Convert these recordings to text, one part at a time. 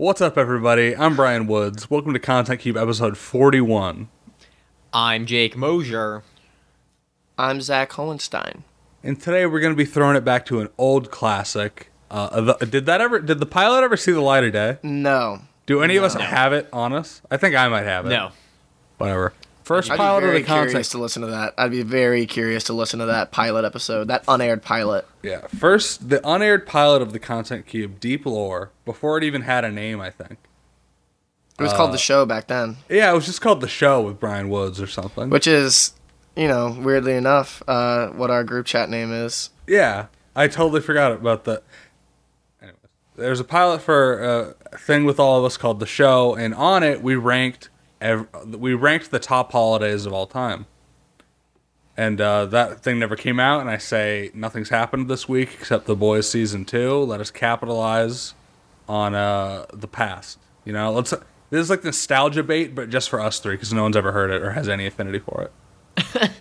What's up, everybody? I'm Brian Woods. Welcome to Content Cube episode 41. I'm Jake Mosier. I'm Zach Hohenstein. And today we're going to be throwing it back to an old classic. Uh, the, did that ever? Did the pilot ever see the light of day? No. Do any of us have it on us? I think I might have it. No. Whatever. First I'd pilot be of the curious content. to listen to that. I'd be very curious to listen to that pilot episode, that unaired pilot. Yeah. First, the unaired pilot of the Content Cube, Deep Lore, before it even had a name, I think. It was Uh, called The Show back then, Yeah, it was just called The Show with Brian Woods or something. which is, you know, weirdly enough, uh, what our group chat name is. Yeah, I totally forgot about that. Anyways, there's a pilot for a thing with all of us called the show, and on it we ranked ev- we ranked the top holidays of all time. And uh, that thing never came out, and I say nothing's happened this week except The Boys season two. Let us capitalize on uh, the past. You know, let's. This is like nostalgia bait, but just for us three, because no one's ever heard it or has any affinity for it.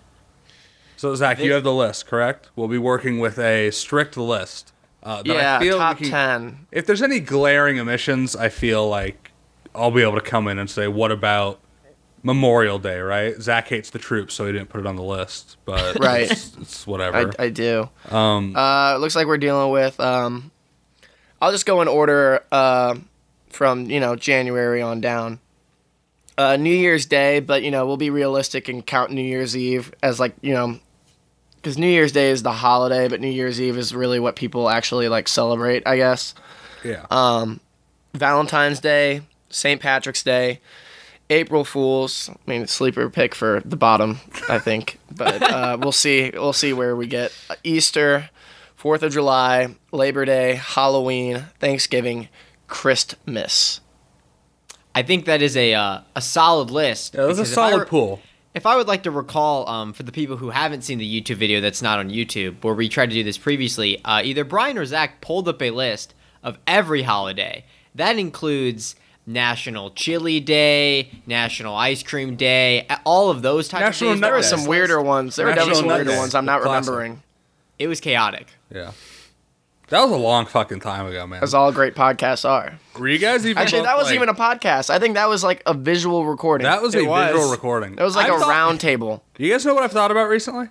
So Zach, you have the list, correct? We'll be working with a strict list. Uh, yeah, I feel top can- 10. If there's any glaring omissions, I feel like I'll be able to come in and say, "What about Memorial Day?" Right? Zach hates the troops, so he didn't put it on the list. But Right. it's, it's whatever. I, I do. um, Uh, it looks like we're dealing with. Um, I'll just go in order uh, from you know January on down. Uh, New Year's Day, but you know we'll be realistic and count New Year's Eve as like you know, because New Year's Day is the holiday, but New Year's Eve is really what people actually like celebrate. I guess. yeah. Um, Valentine's Day, St. Patrick's Day, April Fools. I mean, sleeper pick for the bottom, I think. But uh, we'll see. We'll see where we get Easter, Fourth of July, Labor Day, Halloween, Thanksgiving, Christmas. I think that is a uh, a solid list. yeah, that's a because if I solid re- pool. If I would like to recall, um, for the people who haven't seen the YouTube video that's not on YouTube, where we tried to do this previously, uh, either Brian or Zach pulled up a list of every holiday. That includes National Chili Day, National Ice Cream Day, all of those types National of days. Nut There were some weirder ones. There were definitely some weirder ones I'm not Classic. remembering. It was chaotic. Yeah. That was a long fucking time ago, man. As all great podcasts are. Were you guys even? Actually, that wasn't like- even a podcast. I think that was like a visual recording. That was It a visual recording. That was like I've a thought- round table. Do you guys know what I've thought about recently?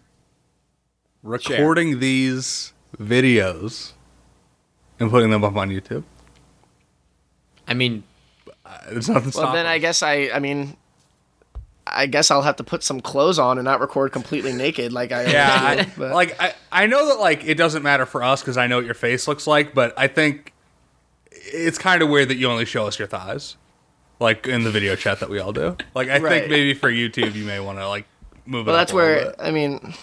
Recording these videos and putting them up on YouTube. I mean, Uh, it's nothing. Well, then I guess I, I mean, I guess I'll have to put some clothes on and not record completely naked like I. Yeah, always I, like I, I know that like it doesn't matter for us because I know what your face looks like, but I think it's kind of weird that you only show us your thighs, like in the video chat that we all do. Like I Right. think maybe for YouTube you may want to like move it. well, that's where bit. I mean,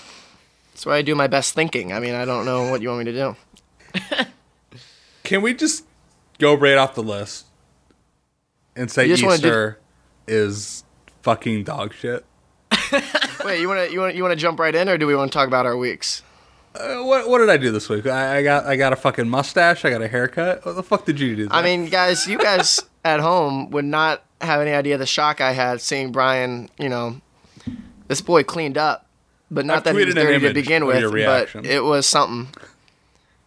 that's where I do my best thinking. I mean, I don't know what you want me to do. Can we just go right off the list and say You do- Easter is fucking dog shit? Wait, you want to you want you want to jump right in, or do we want to talk about our weeks? Uh, what what did I do this week? I, I got I got a fucking mustache. I got a haircut. What the fuck did you do? I mean, guys, you guys at home would not have any idea the shock I had seeing Brian. You know, this boy cleaned up, but not I've that he was tweeted dirty to begin with. But it was something.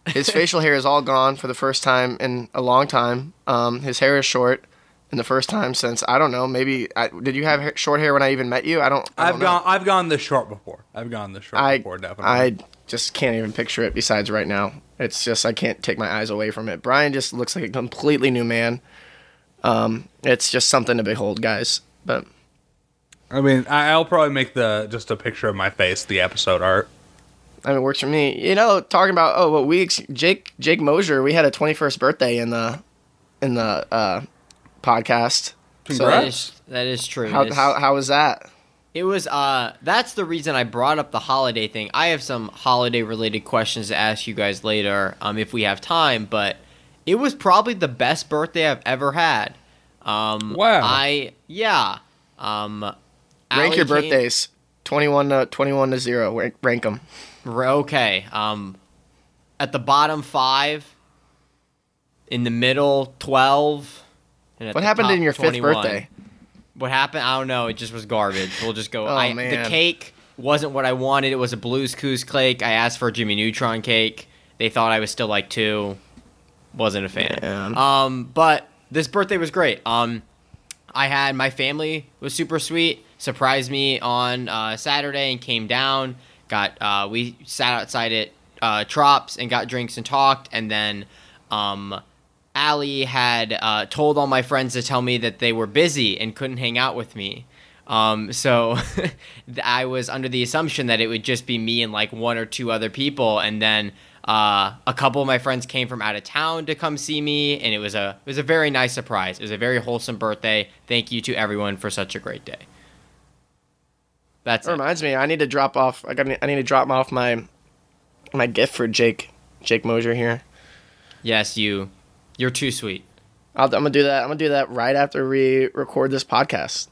His facial hair is all gone for the first time in a long time. Um, his hair is short, in the first time since I don't know. Maybe I, did you have ha- short hair when I even met you? I don't. I know. gone I've gone this short before. I've gone this short I before definitely. I just can't even picture it. Besides, right now, it's just I can't take my eyes away from it. Brian just looks like a completely new man. Um, it's just something to behold, guys. But I mean, I'll probably make the just a picture of my face the episode art. I mean, it works for me. You know, talking about oh, what weeks? Jake Jake Mosier, we had a 21st birthday in the in the uh, podcast. that Congrats. is that is true. How how how was that? It was uh that's the reason I brought up the holiday thing. I have some holiday related questions to ask you guys later um if we have time, but it was probably the best birthday I've ever had. Um Wow. I yeah. Um Rank Allie your came- birthdays. 21 to 21 to 0. Rank, rank them. Okay. Um at the bottom 5 in the middle 12 and at What happened in your fifth birthday? What happened? I don't know. It just was garbage. We'll just go. Oh, I, man. The cake wasn't what I wanted. It was a Blue's Clues cake. I asked for a Jimmy Neutron cake. They thought I was still like two. Wasn't a fan. Man. Um, but this birthday was great. Um, I had my family was super sweet. Surprised me on uh, Saturday and came down. Got uh, we sat outside at uh, Trops and got drinks and talked, and then um, Allie had uh, told all my friends to tell me that they were busy and couldn't hang out with me. Um, so I was under the assumption that it would just be me and like one or two other people, and then uh, a couple of my friends came from out of town to come see me, and it was a it was a very nice surprise. It was a very wholesome birthday. Thank you to everyone for such a great day. That's That it. reminds me, I need to drop off. I got. I need to drop off my my gift for Jake Jake Mosier here. Yes, you you're too sweet. I'll, I'm gonna do that. I'm gonna do that right after we record this podcast.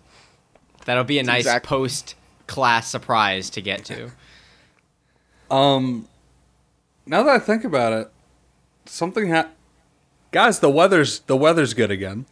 That'll be a nice exact- post class surprise to get to. Um, now that I think about it, something ha- guys, the weather's the weather's good again.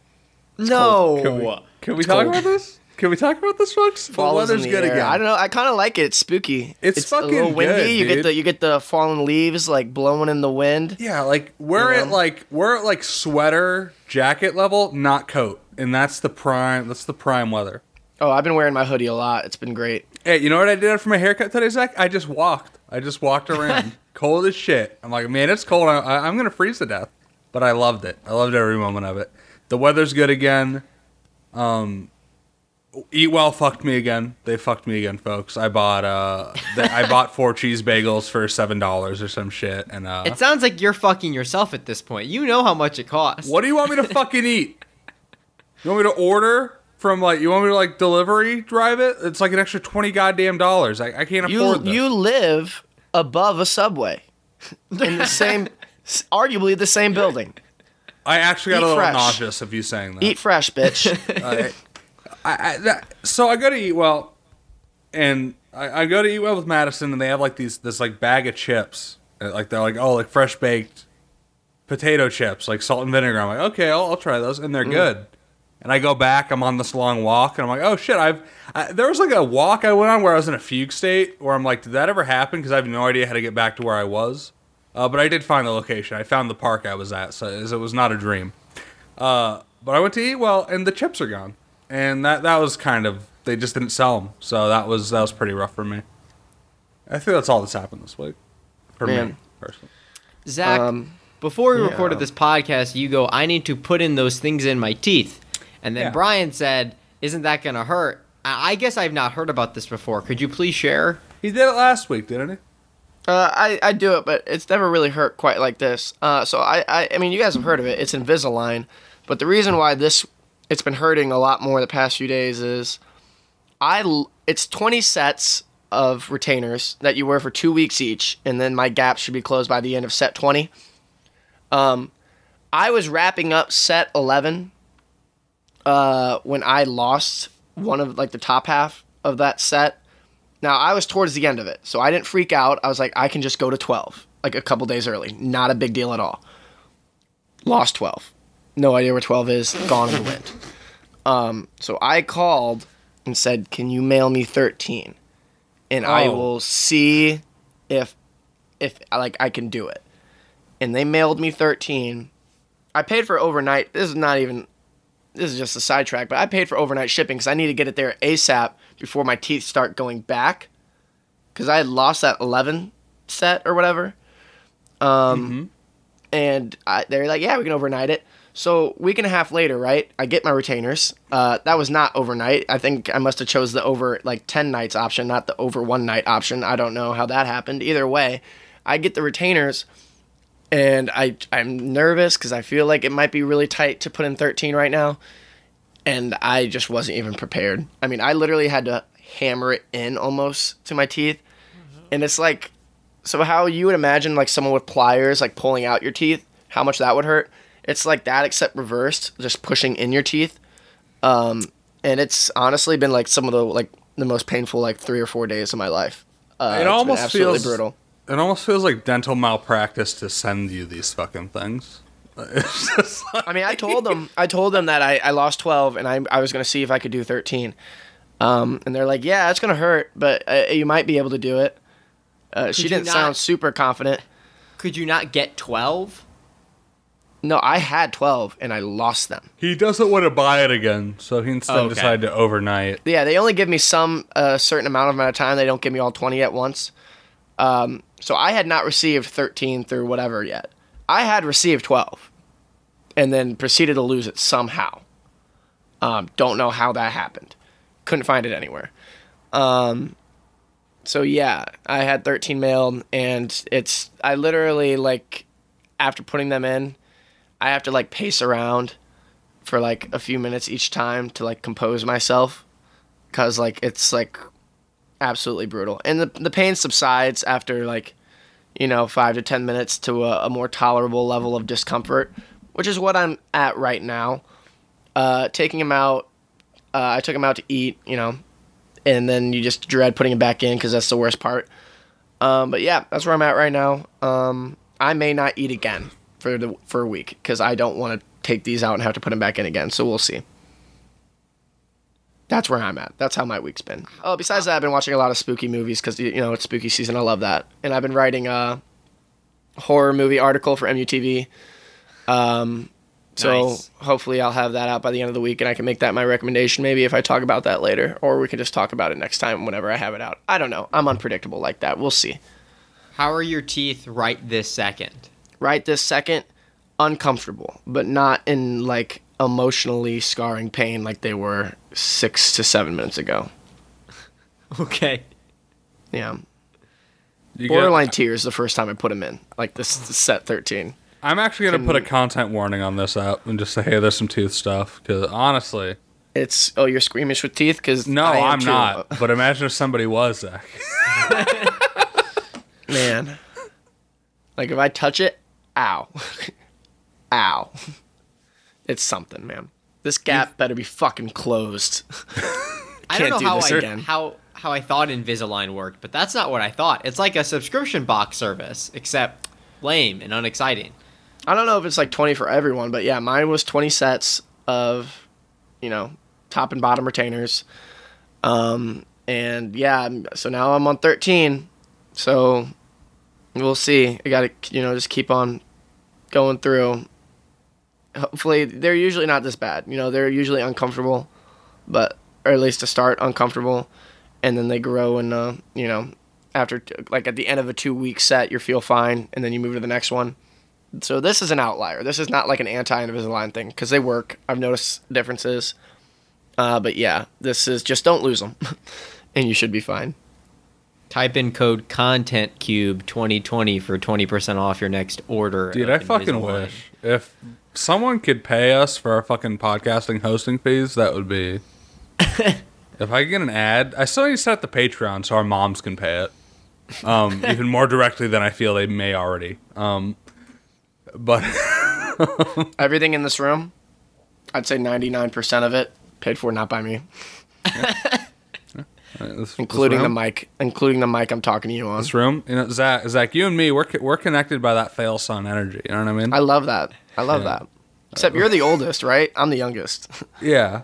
No. Can we, can we talk cold. about this? Can we talk about this, folks? The weather's the good air. again. I don't know. I kind of like it. It's spooky. It's a fucking little windy. good, you get the you get the fallen leaves like blowing in the wind. Yeah, like we're You at like we're at like sweater jacket level, not coat, and that's the prime. That's the prime weather. Oh, I've been wearing my hoodie a lot. It's been great. Hey, you know what I did for my haircut today, Zach? I just walked. I just walked around, cold as shit. I'm like, man, it's cold. I, I, I'm gonna freeze to death, but I loved it. I loved every moment of it. The weather's good again. Um, Eat well fucked me again. They fucked me again, folks. I bought uh, the, I bought four cheese bagels for seven dollars or some shit, and uh, It sounds like you're fucking yourself at this point. You know how much it costs. What do you want me to fucking eat? You want me to order from like you want me to like delivery drive it? It's like an extra twenty goddamn dollars. I, I can't You afford this. you live above a subway in the same, arguably the same building. I actually got Eat a little fresh. nauseous of you saying that. Eat fresh, bitch. I, I, that, so I go to eat well, and I, I go to eat well with Madison, and they have like these this like bag of chips, Uh, like they're like oh like fresh baked potato chips, like salt and vinegar. I'm like okay, I'll, I'll try those, and they're good. And I go back, I'm on this long walk, and I'm like oh shit, I've I, there was like a walk I went on where I was in a fugue state, where I'm like did that ever happen? Because I have no idea how to get back to where I was. Uh, but I did find the location. I found the park I was at, so it was not a dream. Uh, but I went to eat well, and the chips are gone, and that that was kind of they just didn't sell them, so that was that was pretty rough for me. I think that's all that's happened this week for me personally. Zach, Um, before we yeah. recorded this podcast, you go, I need to put in those things in my teeth. And then Yeah. Brian said, Isn't that going to hurt? I I guess I've not heard about this before. Could you please share? He did it last week, didn't he? Uh, I, I do it, but it's never really hurt quite like this. Uh, so I, I I mean, you guys have heard of it. It's Invisalign, but the reason why this it's been hurting a lot more the past few days is I it's 20 sets of retainers that you wear for two weeks each, and then my gap should be closed by the end of set 20. Um, I was wrapping up set 11 uh, when I lost one of like the top half of that set. Now I was towards the end of it, so I didn't freak out. I was like, I can just go to twelve, like a couple days early. Not a big deal at all. Lost twelve. No idea where twelve is. Gone in the wind. Um, so I called and said, "Can you mail me 13? And I Oh. will see if if like I can do it." And they mailed me 13. I paid for overnight. This is not even this is just a sidetrack, but I paid for overnight shipping because I need to get it there ASAP before my teeth start going back. Because I had lost that 11 set or whatever. Um, And I, they're like, yeah, we can overnight it. So week and a half later, right? I get my retainers. Uh, that was not overnight. I think I must have chose the over like 10 nights option, not the over one night option. I don't know how that happened. Either way, I get the retainers and I I'm nervous because I feel like it might be really tight to put in 13 right now, and I just wasn't even prepared. I mean, I literally had to hammer it in almost to my teeth, and it's like, so how you would imagine like someone with pliers like pulling out your teeth, how much that would hurt. It's like that except reversed, just pushing in your teeth. Um, and it's honestly been like some of the like the most painful like three or four days of my life. Uh, It it's been almost absolutely feels- brutal. It almost feels like dental malpractice to send you these fucking things. Like, I mean, I told them, I told them that I, I lost 12 and I, I was going to see if I could do 13. Um, and they're like, yeah, it's going to hurt, but uh, you might be able to do it. Uh, she didn't not- sound super confident. Could you not get 12? No, I had 12 and I lost them. He doesn't want to buy it again, so he instead okay. decided to overnight. Yeah, they only give me some a certain amount of amount of time. They don't give me all 20 at once. Um, so I had not received 13 through whatever yet. I had received 12 and then proceeded to lose it somehow. Um, don't know how that happened. Couldn't find it anywhere. Um, so yeah, I had 13 mailed and it's I literally like after putting them in, I have to like pace around for like a few minutes each time to like compose myself cuz like it's like absolutely brutal. And the the pain subsides after like you know, 5 to 10 minutes to a, a more tolerable level of discomfort, which is what I'm at right now. Uh taking him out uh, I took him out to eat, you know, and then you just dread putting him back in because that's the worst part. Um, but yeah, that's where I'm at right now. Um, I may not eat again for the for a week because I don't want to take these out and have to put them back in again. So we'll see. That's where I'm at. That's how my week's been. Oh, besides that, I've been watching a lot of spooky movies because you know it's spooky season. I love that, and I've been writing a horror movie article for MUTV. Um, so Nice. hopefully I'll have that out by the end of the week, and I can make that my recommendation. Maybe if I talk about that later, or we can just talk about it next time whenever I have it out. I don't know. I'm unpredictable like that. We'll see. How are your teeth right this second? Right this second uncomfortable but not in like emotionally scarring pain like they were six to seven minutes ago Okay. yeah You get- borderline tears the first time i put them in like this is set 13 I'm actually gonna Can- put a content warning on this app and just say, hey, there's some tooth stuff. Because honestly, it's oh you're squeamish with teeth because no, I'm not. But imagine if somebody was, Zach. man like if i touch it ow ow it's something man this gap better be fucking closed I don't Can't know do how this I again. how how I thought Invisalign worked, but that's not what I thought. It's like a subscription box service, except lame and unexciting. I don't know if it's like 20 for everyone, but yeah, mine was 20 sets of, you know, top and bottom retainers. Um, and yeah, so now I'm on 13. So we'll see. I got to, you know, just keep on going through. Hopefully, they're usually not this bad. You know, they're usually uncomfortable, but, or at least to start uncomfortable. And then they grow and, uh, you know, after, like at the end of a two week set, you feel fine. And then you move to the next one. So this is an outlier. This is not like an anti-Invisalign thing because they work. I've noticed differences. Uh, but yeah, this is just don't lose them, and you should be fine. Type in code Content Cube 2020 for 20% off your next order. Dude, I fucking Invisalign. wish if someone could pay us for our fucking podcasting hosting fees, that would be. if I get an ad, I still need to set up the Patreon so our moms can pay it. Um, even more directly than I feel they may already. Um, but Everything in this room, I'd say 99% of it paid for not by me, this, including this the mic, including the mic I'm talking to you on. This room, you know, Zach, Zach, you and me, we're we're connected by that fail son energy. You know what I mean? I love that. I love Yeah. that. Except you're the oldest, right? I'm the youngest. yeah.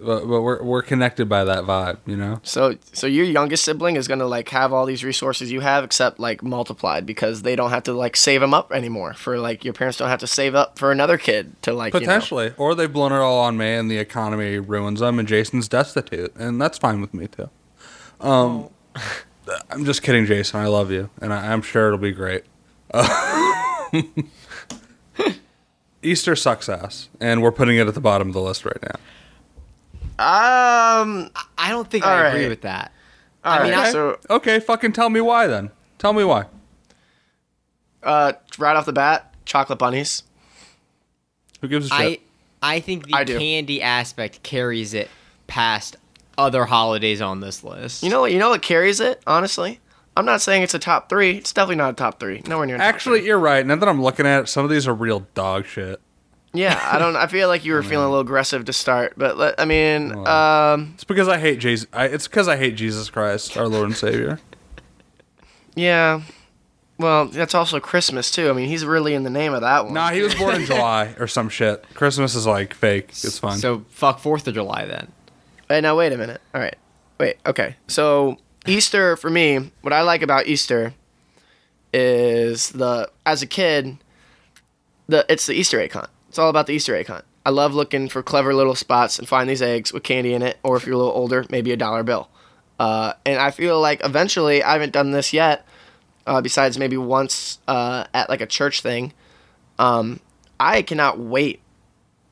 But, but we're we're connected by that vibe, you know. So so your youngest sibling is gonna like have all these resources you have, except like multiplied because they don't have to like save them up anymore. For like your parents don't have to save up for another kid to like you know- Potentially, or they've blown it all on me, and the economy ruins them, and Jason's destitute, and that's fine with me too. Um, I'm just kidding, Jason. I love you, and I, I'm sure it'll be great. Easter sucks ass, and we're putting it at the bottom of the list right now. Um. I don't think All I agree with that. I mean, mean, I- so Okay, fucking tell me why then. Tell me why. uh, right off the bat, chocolate bunnies. Who gives a I shit? I I think the I candy aspect carries it past other holidays on this list. You know what? You know what carries it? Honestly, I'm not saying it's a top three. It's definitely not a top three. Nowhere near. a top Actually, three. you're right. Now that I'm looking at it, some of these are real dog shit. Yeah. I don't. I feel like you were feeling a little aggressive to start, but let, I mean, um, It's because I hate Jesus. I, it's because I hate Jesus Christ, our Lord and Savior. yeah. Well, that's also Christmas too. I mean, he's really in the name of that one. Nah, he was born in July or some shit. Christmas is like fake. It's fun. So fuck Fourth of July then. Hey, now wait a minute. All right. Wait. Okay. So Easter for me, what I like about Easter is the as a kid, the it's the Easter egg hunt. It's all about the Easter egg hunt. I love looking for clever little spots and find these eggs with candy in it, or if you're a little older, maybe a dollar bill. Uh, and I feel like eventually, I haven't done this yet, uh, besides maybe once uh, at like a church thing. Um, I cannot wait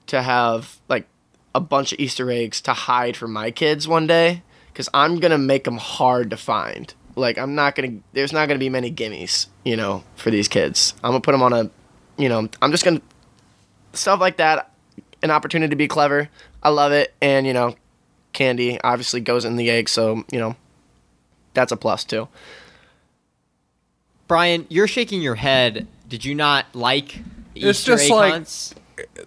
to have like a bunch of Easter eggs to hide for my kids one day, because I'm gonna make them hard to find. Like I'm not gonna, there's not gonna be many gimmies, you know, for these kids. I'm gonna put them on a, you know, I'm just gonna stuff like that. An opportunity to be clever. I love it, and you know, candy obviously goes in the egg, so you know, that's a plus too. Brian, you're shaking your head. Did you not like the It's Easter just egg like- hunts?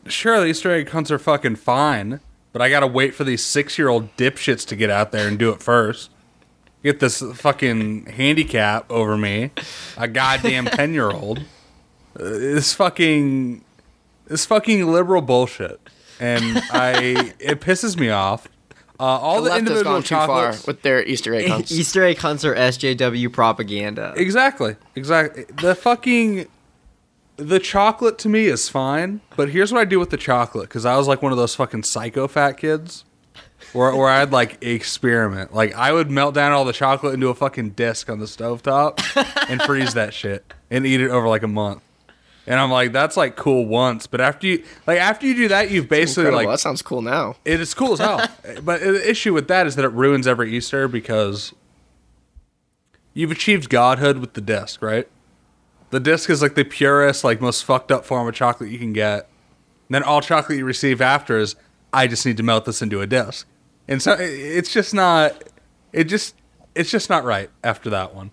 Sure, the Easter egg hunts are fucking fine, but I gotta wait for these six year old dipshits to get out there and do it first. Get this fucking handicap over me, a goddamn ten year old. Uh, this fucking, this fucking liberal bullshit, and I it pisses me off. Uh, all The the, left has individual gone too far chocolates. with their Easter egg hunts. Easter egg hunts are SJW propaganda. Exactly. Exactly. The fucking the chocolate to me is fine, but here's what I do with the chocolate because I was like one of those fucking psycho fat kids, where where I'd like experiment. Like I would melt down all the chocolate into a fucking disc on the stovetop and freeze that shit and eat it over like a month. And I'm like, that's like cool once, but after you like after you do that, you've basically Incredible. like that sounds cool now. it is cool as hell. but the issue with that is that it ruins every Easter because you've achieved godhood with the disc, right? The disc is like the purest, like most fucked up form of chocolate you can get. And then all chocolate you receive after is, I just need to melt this into a disc. And so it's just not, it just, it's just not right after that one.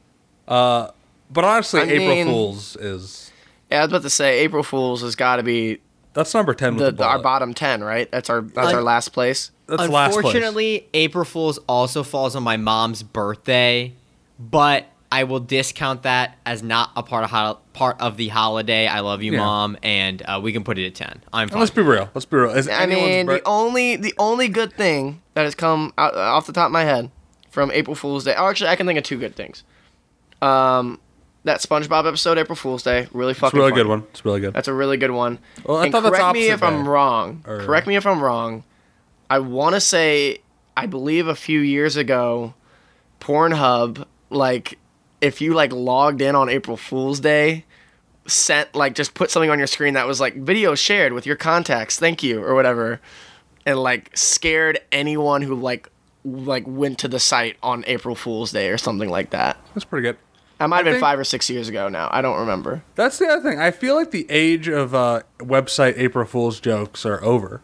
Uh, but honestly, I April mean- Fools is Yeah, I was about to say April Fools has got to be that's number ten with the, the, the, our bottom ten, right? That's our that's our last place. That's last place. Unfortunately, April Fools also falls on my mom's birthday, but I will discount that as not a part of ho- part of the holiday. I love you, Yeah. mom, and uh, we can put it at ten. I'm fine. let's be real. Let's be real. Is I mean, bir- the only the only good thing that has come out, off the top of my head from April Fool's Day. Oh, actually, I can think of two good things. Um, that SpongeBob episode, April Fool's Day, really It's a fucking really funny. good one. It's really good. That's a really good one. Well, I and thought that's correct me opposite if I'm day. wrong. Or- Correct me if I'm wrong. I want to say, I believe a few years ago, Pornhub, like, if you like logged in on April Fool's Day, sent like just put something on your screen that was like video shared with your contacts, thank you or whatever, and like scared anyone who like like went to the site on April Fool's Day or something like that. That's pretty good. That might have I been think- five or six years ago now. I don't remember. That's the other thing. I feel like the age of uh, website April Fool's jokes are over.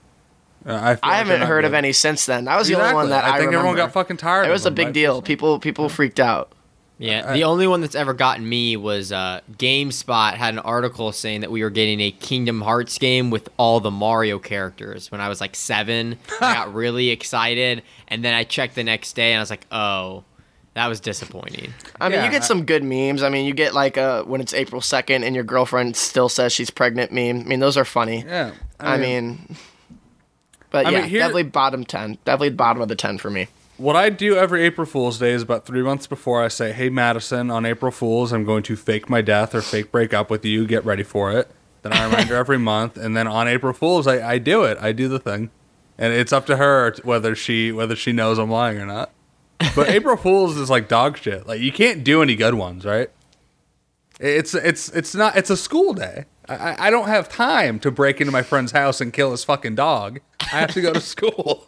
Uh, I, I like haven't they're not heard of any since then. That was the only one that I, I think everyone got fucking tired. It of was a big right? deal. People people freaked out. Yeah, the only one that's ever gotten me was uh, GameSpot had an article saying that we were getting a Kingdom Hearts game with all the Mario characters. When I was like seven, I got really excited, and then I checked the next day and I was like, "Oh, that was disappointing." I mean, Yeah, you get some good memes. I mean, you get like uh, when it's April second and your girlfriend still says she's pregnant meme. I mean, those are funny. Yeah. I, mean, but I yeah, mean, here- definitely bottom ten. Definitely bottom of the ten for me. what I do every April Fool's Day is about three months before I say, "Hey Madison, on April Fool's, I'm going to fake my death or fake break up with you. Get ready for it." Then I remind her every month, and then on April Fool's, I, I do it. I do the thing, and it's up to her whether she whether she knows I'm lying or not. But April Fool's is like dog shit. Like you can't do any good ones, right? It's it's it's not. It's a school day. I, I- don't have time to break into my friend's house and kill his fucking dog. I have to go to school.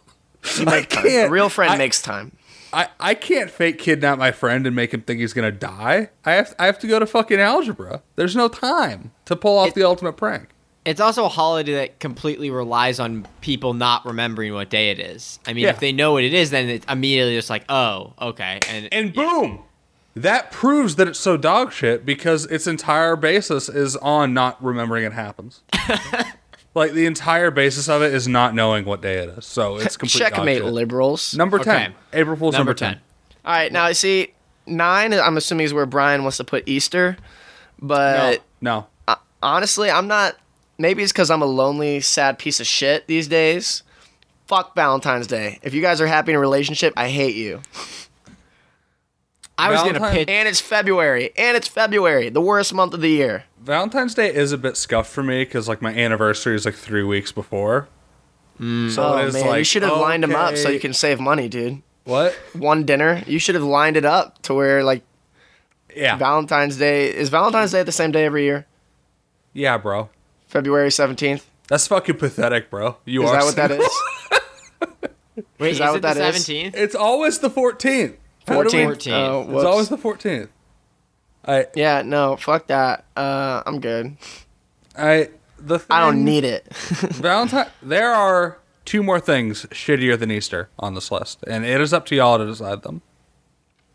I can't. A real friend I- makes time. I, I can't fake kidnap my friend and make him think he's gonna die. I have I have to go to fucking algebra. There's no time to pull off the ultimate prank. It's also a holiday that completely relies on people not remembering what day it is. I mean, Yeah. if they know what it is, then it's immediately just like, "Oh, okay," and And boom, that proves that it's so dog shit because its entire basis is on not remembering it happens. like the entire basis of it is not knowing what day it is. So it's complete dog Checkmate, liberals. Number ten, Okay. April Fool's number number, ten. ten. All right, now I see nine. I'm assuming is where Brian wants to put Easter, but No, honestly, I'm not. Maybe it's because I'm a lonely, sad piece of shit these days. Fuck Valentine's Day. If you guys are happy in a relationship, I hate you. I was gonna pitch. And it's February. And it's February, the worst month of the year. Valentine's Day is a bit scuffed for me because like my anniversary is like three weeks before. Mm. So oh it is man, you should have lined them up so okay. you can save money, dude. What? One dinner, you should have lined it up to where like Yeah, Valentine's Day is Valentine's Day the same day every year, yeah, bro. February seventeenth. That's fucking pathetic, bro. You Is are. that what that is? Wait, Is is, that it what the that is? 17th? It's always the fourteenth. Fourteenth. 14th. Oh, It's always the fourteenth. I Yeah, no, fuck that. Uh, I'm good. I the I don't need it. Valentine. There are two more things shittier than Easter on this list, and it is up to y'all to decide them.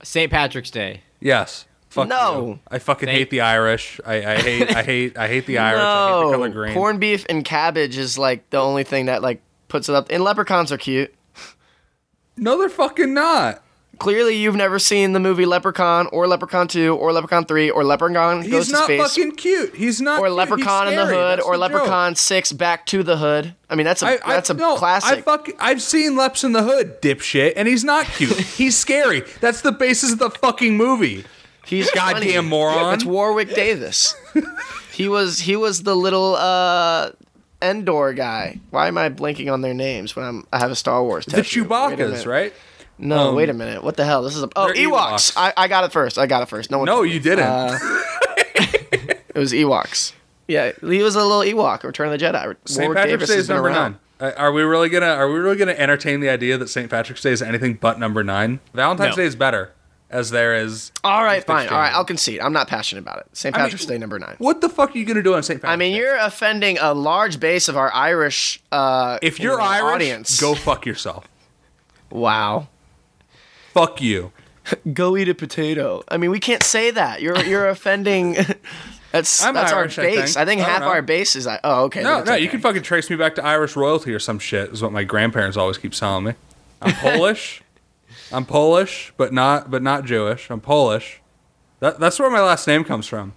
St. Patrick's Day. Yes. Fuck No. you. I fucking Thank- hate the Irish. I, I hate. I hate. I hate the Irish. I hate the color no, green. corned beef and cabbage is like the only thing that like puts it up. And leprechauns are cute. No, they're fucking not. Clearly, you've never seen the movie Leprechaun or Leprechaun Two or Leprechaun Three or Leprechaun Goes He's to not Space fucking cute. He's not. or cute. He's Leprechaun in the. Hood That's or the joke. Leprechaun Six Back to the Hood. I mean, that's a I, I, that's a no, I classic. fuck, I've seen Leps in the Hood, dipshit, and he's not cute. he's scary. That's the basis of the fucking movie. He's Goddamn funny. moron. It's Warwick Davis. he was he was the little uh Endor guy. Why am I blanking on their names when I'm I have a Star Wars The tattoo? Wait a Chewbacca's, right? No, Um, wait a minute. What the hell? This is a oh they're Ewoks. Ewoks. I, I got it first. I got it first. No one. No, told me. you didn't. Uh, it was Ewoks. Yeah, he was a little Ewok. Return of the Jedi. St. Warwick Patrick's Davis Day has is been number around. nine. Uh, Are we really gonna Are we really gonna entertain the idea that St. Patrick's Day is anything but number nine? Valentine's No. Day is better, as there is. All right, fine. All right. I'll concede. I'm not passionate about it. St. I mean, Patrick's Day number nine. What the fuck are you gonna do on St. Patrick's? Day? I mean, Day? you're offending a large base of our Irish. Uh, if you you're know, Irish, audience. go fuck yourself. Wow. Fuck you. Go eat a potato. I mean, we can't say that. You're you're offending. That's I'm that's Irish, our I base. think. I think, I half know. our base is. I- Oh, okay. No, no, okay. you can fucking trace me back to Irish royalty or some shit. Is what my grandparents always keep telling me. I'm Polish. I'm Polish, but not but not Jewish. I'm Polish. That, that's where my last name comes from.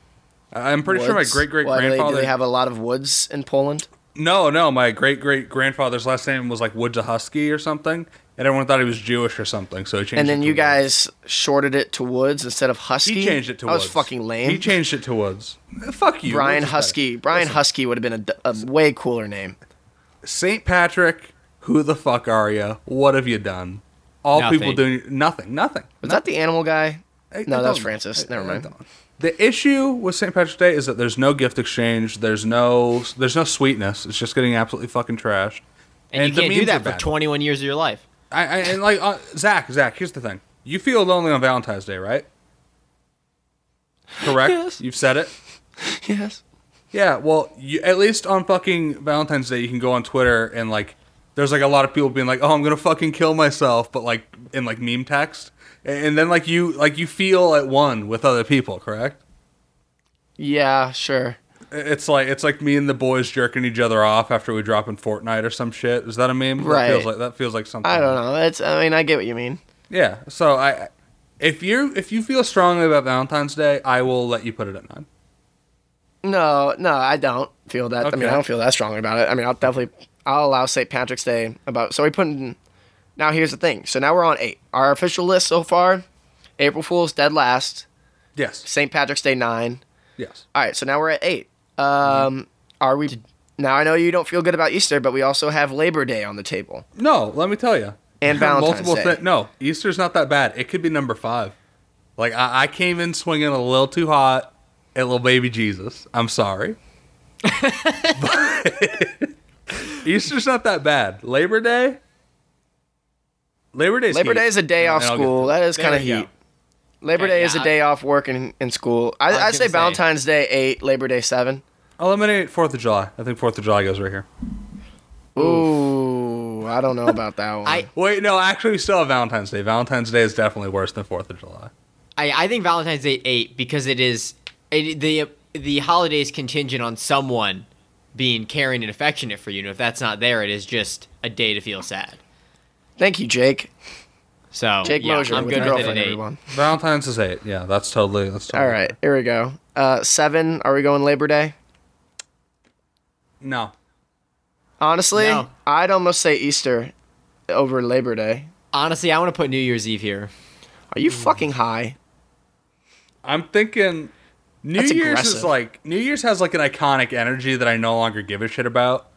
I'm pretty sure my great great Why, do they- grandfather. Do they have a lot of woods in Poland? No, no, my great great grandfather's last name was like Woodzahusky or something, and everyone thought he was Jewish or something. So he changed. It. And then you Woods. guys shorted it to Woods instead of Husky. He changed it to That Woods. was fucking lame. He changed it to Woods. Fuck you, Brian Woods. Husky. Brian Husky would have been a way cooler name. Saint Patrick. Who the fuck are you? What have you done? All Nothing. people doing nothing, nothing. Was that the animal guy? I- No, I that was Francis. I- Never mind. don't. The issue with St. Patrick's Day is that there's no gift exchange. There's no there's no sweetness. It's just getting absolutely fucking trashed. And, you the can't do that for bad. 21 years of your life. I, I and like uh, Zach, Zach. Here's the thing. You feel lonely on Valentine's Day, right? Correct. Yes. You've said it. Yes. Yeah. Well, you, at least on fucking Valentine's Day, you can go on Twitter and like, there's like a lot of people being like, "Oh, I'm gonna fucking kill myself," but like in like meme text, and, then like you like you feel at one with other people. Correct. Yeah, sure. It's like it's like me and the boys jerking each other off after we drop in Fortnite or some shit. Is that a meme? Right. That feels like that feels like something. I don't know. It's. I mean, I get what you mean. Yeah. So I, if you if you feel strongly about Valentine's Day, I will let you put it at nine. No, no, I don't feel that. I mean, I don't feel that strong about it. I mean, I'll definitely, I'll allow St. Patrick's Day about. So we put in. Now here's the thing. So now we're on eight. Our official list so far: April Fool's dead last, Yes. St. Patrick's Day nine. Yes. All right, so now we're at eight. Um, are we? Now I know you don't feel good about Easter, but we also have Labor Day on the table No, let me tell you. and Valentine's Day. thi- no, Easter's not that bad. It could be number five. Like I, I came in swinging a little too hot at little baby Jesus. I'm sorry. But Easter's not that bad. Labor Day. Labor Day. Labor Day is a day off school. That is kind of we go. heat. Labor Okay, Day is a day off work in, in school. I, was I'd say say. Valentine's Day eight, Labor Day seven. Eliminate Fourth of July. I think Fourth of July goes right here. Ooh, I don't know about that one. I, Wait, no, actually, we still have Valentine's Day. Valentine's Day is definitely worse than Fourth of July. I, I think Valentine's Day 8 because it is it, the the holiday is contingent on someone being caring and affectionate for you. And if that's not there, it is just a day to feel sad. Thank you, Jake. So Jake yeah, Mosier I'm with good your with girlfriend, at 8. everyone. Valentine's is eight. Yeah, that's totally. That's totally All right, here we go. Uh, seven. Are we going Labor Day? No. Honestly, No. I'd almost say Easter over Labor Day. Honestly, I want to put New Year's Eve here. Are you fucking high? I'm thinking. New That's Year's aggressive. is like New Year's has like an iconic energy that I no longer give a shit about.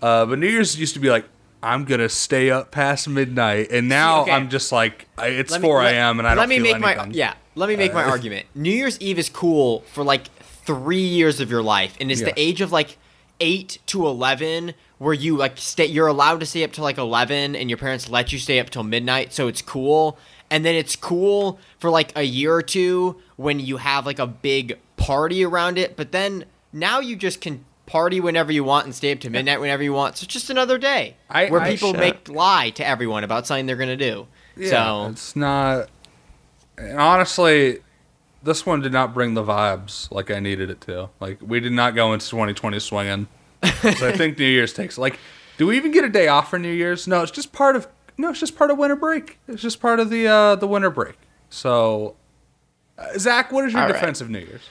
Uh, but New Year's used to be like I'm gonna stay up past midnight, and now okay. I'm just like I, it's Let me- 4 a.m. and I don't let me make anything. my yeah. Let me make my argument. New Year's Eve is cool for like three years of your life, and it's Yeah. the age of like eight to eleven where you like stay. You're allowed to stay up till like eleven, and your parents let you stay up till midnight, so it's cool. And then it's cool for like a year or two when you have like a big party around it. But then now you just can party whenever you want and stay up to midnight whenever you want. So it's just another day I- where I- people Shut make lie to everyone about something they're gonna do. Yeah, so it's not. And honestly, this one did not bring the vibes like I needed it to. Like we did not go into 2020 swinging. so I think New Year's takes like. Do we even get a day off for New Year's? No, it's just part of. No, it's just part of winter break. It's just part of the uh, the winter break. So, uh, Zach, what is your All right. defense of New Year's?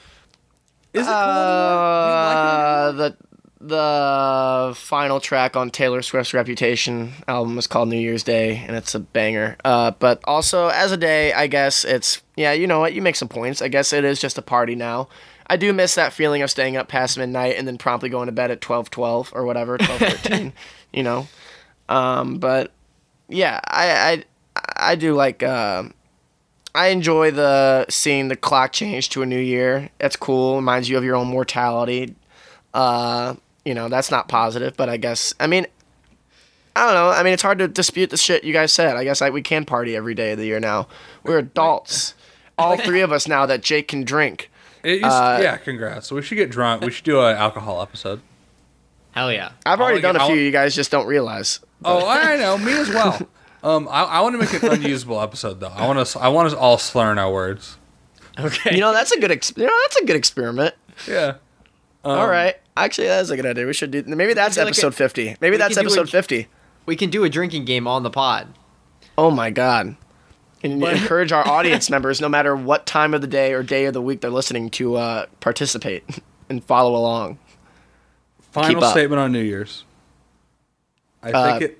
Is it cool? anymore? Do you like it Uh, the the final track on Taylor Swift's Reputation album is called New Year's Day, and it's a banger. Uh, but also as a day, I guess it's yeah. You know what? You make some points. I guess it is just a party now. I do miss that feeling of staying up past midnight and then promptly going to bed at twelve twelve or whatever twelve thirteen. you know, um, but yeah, I I I do like. Uh, I enjoy the seeing the clock change to a new year. That's cool. Reminds you of your own mortality. Uh, you know, that's not positive, but I guess I mean, I don't know. I mean, it's hard to dispute the shit you guys said. I guess I, we can party every day of the year now. We're adults, all three of us now that Jake can drink. It uh, yeah, congrats. We should get drunk. We should do an alcohol episode. Hell yeah. I've I already done get- a I few. wa- You guys just don't realize. Oh, I know. Me as well. Um, I, I want to make an unusable episode though. I want to. I want us all slurring our words. Okay. You know, that's a good. Ex- you know, that's a good experiment. Yeah. Um, all right. Actually, that's a good idea. We should do. Maybe that's do like episode a- fifty. Maybe that's can do a- episode fifty. we can do a drinking game on the pod. Oh my god. And But- encourage our audience members, no matter what time of the day or day of the week they're listening, to uh, participate and follow along. Final statement on New Year's. I Uh, think it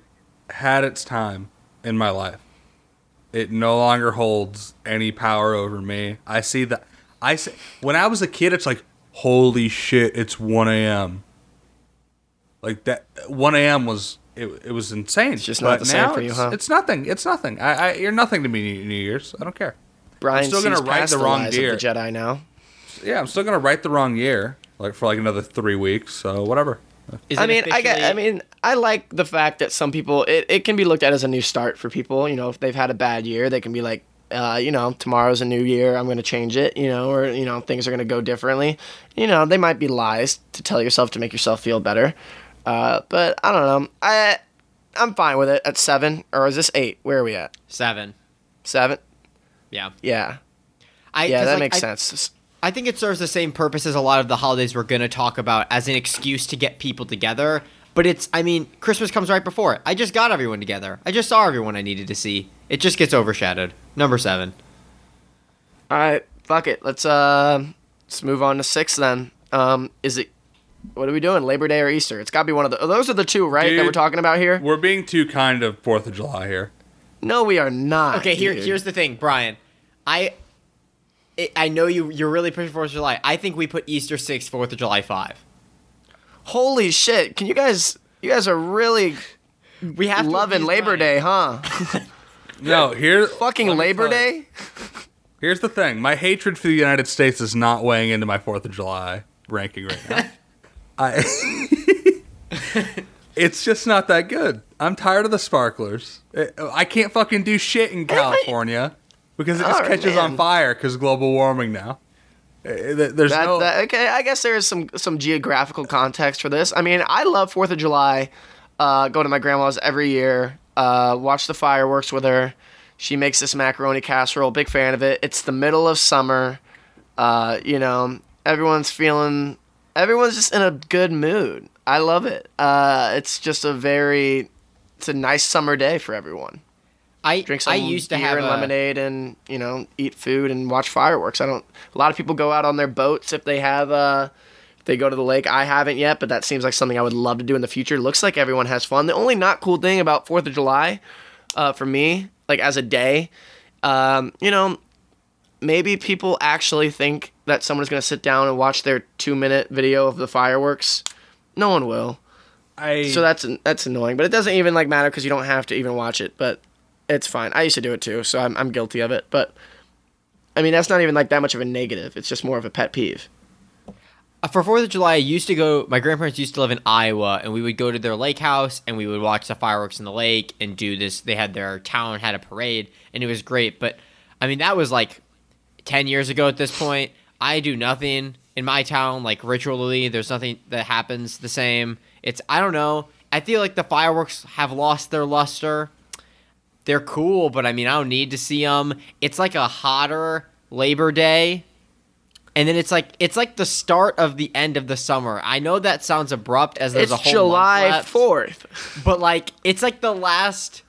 had its time in my life. It no longer holds any power over me. I see that. I see, when I was a kid, it's like, holy shit, it's 1 a.m. Like that, 1 a.m. was it, it was insane. It's just not the same for you, it's, huh? It's nothing. It's nothing. I, I you're nothing to me. New Year's. I don't care. Brian still gonna write the wrong year. the Jedi now. Yeah, I'm still gonna write the wrong year, like for like another three weeks. So whatever. Is I it mean, I get. I mean, I like the fact that some people it, it can be looked at as a new start for people. You know, if they've had a bad year, they can be like, uh, you know, tomorrow's a new year. I'm going to change it. You know, or you know, things are going to go differently. You know, they might be lies to tell yourself to make yourself feel better. Uh, but I don't know. I I'm fine with it at seven or is this eight? Where are we at? seven. Seven. Yeah. Yeah. I, Yeah, 'cause, that like, makes I- sense. I think it serves the same purpose as a lot of the holidays we're going to talk about as an excuse to get people together. But it's, I mean, Christmas comes right before it. I just got everyone together. I just saw everyone I needed to see. It just gets overshadowed. Number seven. All right, fuck it. Let's uh, let's move on to six then. Um, is it? What are we doing? Labor Day or Easter? It's got to be one of the. Those are the two, right? that we're talking about here. We're being too kind of Fourth of July here. No, we are not. Okay, here, dude. here's the thing, Brian. I, I- I know you. You're really pushing Fourth of July. I think we put Easter six, Fourth of July five. Holy shit! Can you guys? You guys are really We have to loving Labor Day, huh? No, here Fucking Labor. Day. Here's the thing: my hatred for the United States is not weighing into my Fourth of July ranking right now. I, it's just not that good. I'm tired of the sparklers. I- I can't fucking do shit in California because it just Alright, catches on fire because global warming now. Uh, There's That, no. that- okay, I guess there is some some geographical context for this. I mean, I love Fourth of July. Uh, go to my grandma's every year. Uh, watch the fireworks with her. She makes this macaroni casserole. Big fan of it. It's the middle of summer. Uh, you know, everyone's feeling. Everyone's just in a good mood. I love it. Uh, it's just a very. It's a nice summer day for everyone. I Drink some I used to have and a, lemonade and you know eat food and watch fireworks. I don't. A lot of people go out on their boats if they have. Uh, if they go to the lake. I haven't yet, but that seems like something I would love to do in the future. Looks like everyone has fun. The only not cool thing about Fourth of July, uh, for me, like as a day, um, you know, maybe people actually think that someone's gonna sit down and watch their two minute video of the fireworks. No one will. I So that's that's annoying. But it doesn't even like matter because you don't have to even watch it. But it's fine. I used to do it too, so I'm I'm guilty of it. But I mean, that's not even like that much of a negative. It's just more of a pet peeve. Uh, For Fourth of July, I used to go. My grandparents used to live in Iowa, and we would go to their lake house, and we would watch the fireworks in the lake, and do this. They had their town had a parade, and it was great. But I mean, that was like ten years ago at this point. I do nothing in my town like ritually. There's nothing that happens the same. It's I don't know. I feel like the fireworks have lost their luster. They're cool, but I mean, I don't need to see them. It's like a hotter Labor Day and then it's like it's like the start of the end of the summer. I know that sounds abrupt as there's It's a whole July month left, fourth. but like it's like the last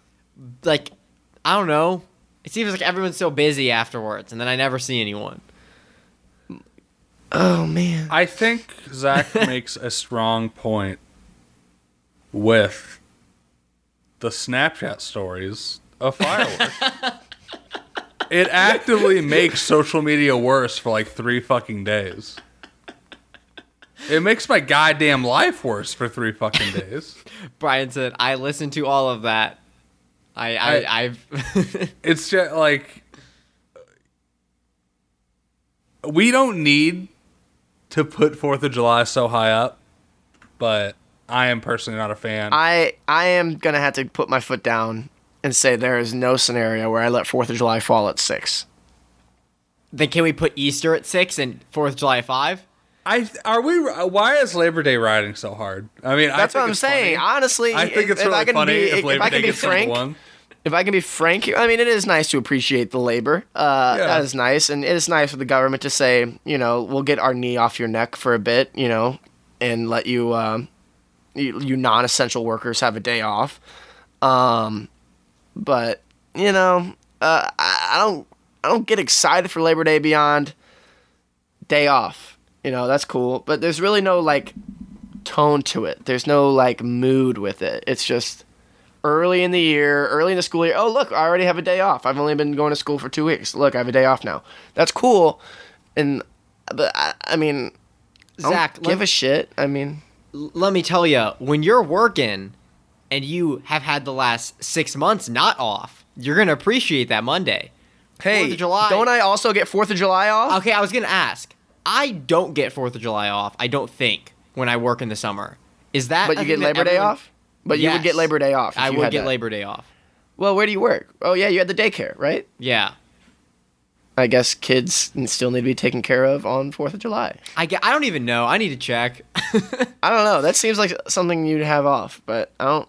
like I don't know. It seems like everyone's so busy afterwards, and then I never see anyone. Oh man. I think Zach makes a strong point with the Snapchat stories of fireworks. it actively makes social media worse for like three fucking days. It makes my goddamn life worse for three fucking days. Brian said, "I listened to all of that. I, I, I- I've It's just like we don't need to put Fourth of July so high up, but I am personally not a fan. I I am gonna have to put my foot down and say there is no scenario where I let Fourth of July fall at six. then can we put Easter at six and Fourth of July at five? I are we? Why is Labor Day riding so hard? I mean, I That's think what I'm it's saying. funny. Honestly, I think if, it's if really I can funny be, if if Labor I Day can be gets frank, one. if I can be frank I mean, it is nice to appreciate the labor. Uh, Yeah. That is nice, and it is nice for the government to say, you know, we'll get our knee off your neck for a bit, you know, and let you, um, you, you non-essential workers have a day off. Um, but you know, uh, I, I don't, I don't get excited for Labor Day beyond day off. You know, that's cool, but there's really no like tone to it. There's no like mood with it. It's just early in the year, early in the school year. Oh, look, I already have a day off. I've only been going to school for two weeks. Look, I have a day off now. That's cool. And but I, I mean, I Zach, give let- a shit. I mean, let me tell you, when you're working and you have had the last six months not off, you're gonna appreciate that Monday. hey, Fourth of July. don't I also get Fourth of July off? Okay, I was gonna ask. I don't get Fourth of July off. I don't think when I work in the summer. Is that? but you get Labor Day everyone- off. But you would get Labor Day off. if I would get that. Labor Day off. Well, where do you work? Oh yeah, you had the daycare, right? Yeah. I guess kids still need to be taken care of on Fourth of July. I get. I don't even know. I need to check. I don't know. That seems like something you'd have off, but I don't.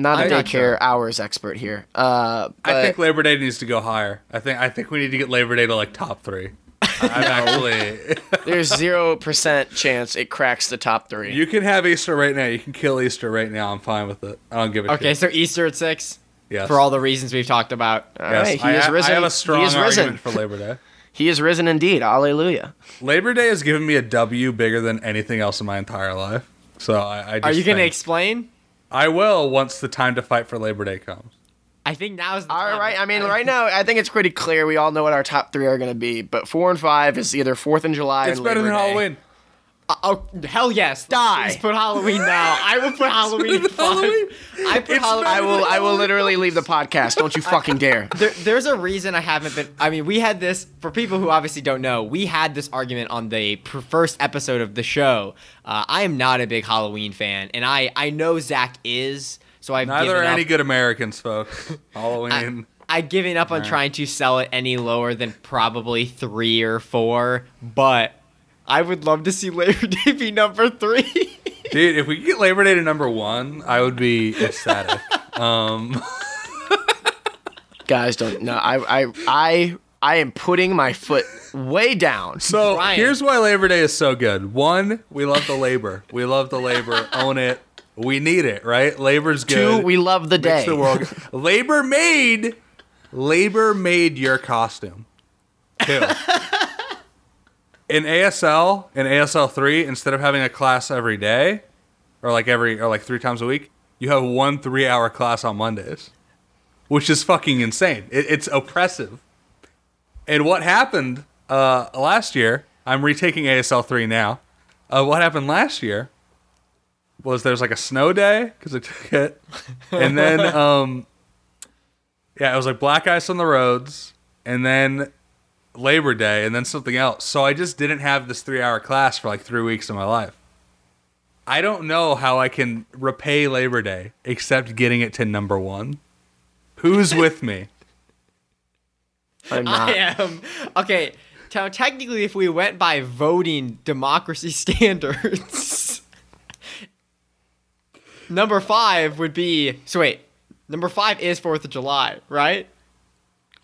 Not a I'm not daycare sure. hours expert here. Uh, I think Labor Day needs to go higher. I think I think we need to get Labor Day to like top three. I'm actually. There's zero percent chance it cracks the top three. you can have Easter right now. You can kill Easter right now. I'm fine with it. I don't give a okay, shit. so Easter at six Yes. for all the reasons we've talked about. All Yes, right, he I, is ha- risen. I have a he strong is risen. for Labor Day. He is risen indeed. Alleluia. Labor Day has given me a W bigger than anything else in my entire life. So I, I just Are you gonna explain? I will once the time to fight for Labor Day comes. I think now is the All time. right. I mean, right now, I think it's pretty clear. We all know what our top three are going to be. But four and five is either Fourth and July. It's and better Labor than Day. Halloween. Uh, oh hell yes! Die. Please put Halloween now. I will put Halloween. better five. Halloween. I put It's Halloween. I will. I will literally leave the podcast. Don't you fucking dare. There, there's a reason I haven't been. I mean, we had this for people who obviously don't know. We had this argument on the pr- first episode of the show. Uh, I am not a big Halloween fan, and I I know Zach is. So I've Neither given are up. any good Americans, folks. Halloween. I've given up on trying to sell it any lower than probably three or four, but I would love to see Labor Day be number three. Dude, if we could get Labor Day to number one, I would be ecstatic. um, Guys, don't. No, I. I. I. I am putting my foot way down. so Brian. here's why Labor Day is so good. One, we love the labor. We love the labor. Own it. We need it, right? Labor's good. Two, we love the day. The world. labor made. Labor made your costume. Two. in ASL, in ASL three, instead of having a class every day, or like every or like three times a week, you have one three-hour class on Mondays, which is fucking insane. It, it's oppressive. And what happened uh, last year? I'm retaking ASL three now. Uh, what happened last year was there's like a snow day because I took it, and then um, yeah, it was like black ice on the roads, and then Labor Day, and then something else. So I just didn't have this three hour class for like three weeks of my life. I don't know how I can repay Labor Day except getting it to number one. Who's with me? I'm not. I am okay. So technically, if we went by voting democracy standards, number five would be. So wait, number five is Fourth of July, right?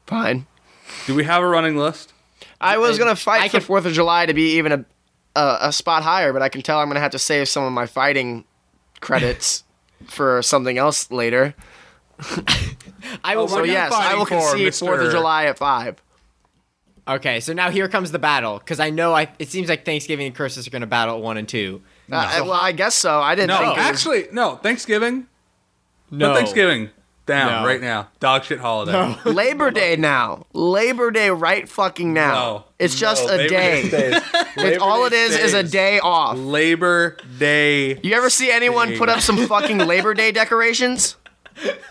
Fine. Do we have a running list? I was gonna I fight for can- Fourth of July to be even a, a a spot higher, but I can tell I'm gonna have to save some of my fighting credits for something else later. I will. Oh, So What are you yes, I will fighting for, concede Fourth of Mr. July at five. Okay, so now here comes the battle because I know I. It seems like Thanksgiving and Christmas are going to battle at one and two. Uh, well, I guess so. I didn't No, think. it was- actually, no. Thanksgiving. No, Put Thanksgiving down No. right now. Dog shit holiday. Labor Day now. Labor Day right fucking now. No. It's just No, a Labor day. stays. It's all it Day is is a day off. Labor Day. You ever see anyone put up some fucking Labor Day decorations?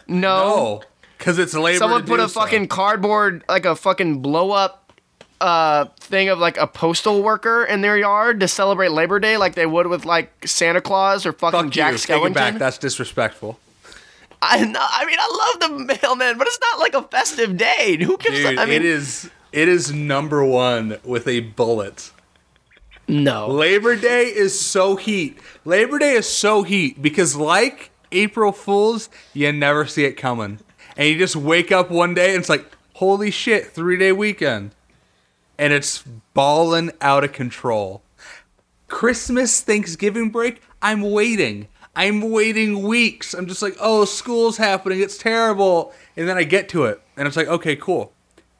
No. No, because it's Labor. Day. Someone to put do a so. fucking cardboard, like a fucking blow up uh, thing of like a postal worker in their yard to celebrate Labor Day, like they would with like Santa Claus or fucking Fuck Jack you. Take it back. That's disrespectful. I. I mean, I love the mailman, but it's not like a festive day. Who gives? Dude, a, I mean, it is. It is number one with a bullet. no. Labor Day is so heat. Labor Day is so heat because, like April Fools, you never see it coming. And you just wake up one day and it's like, holy shit, three day weekend. And it's balling out of control. Christmas, Thanksgiving break, I'm waiting. I'm waiting weeks. I'm just like, oh, school's happening. It's terrible. And then I get to it, and it's like, okay, cool.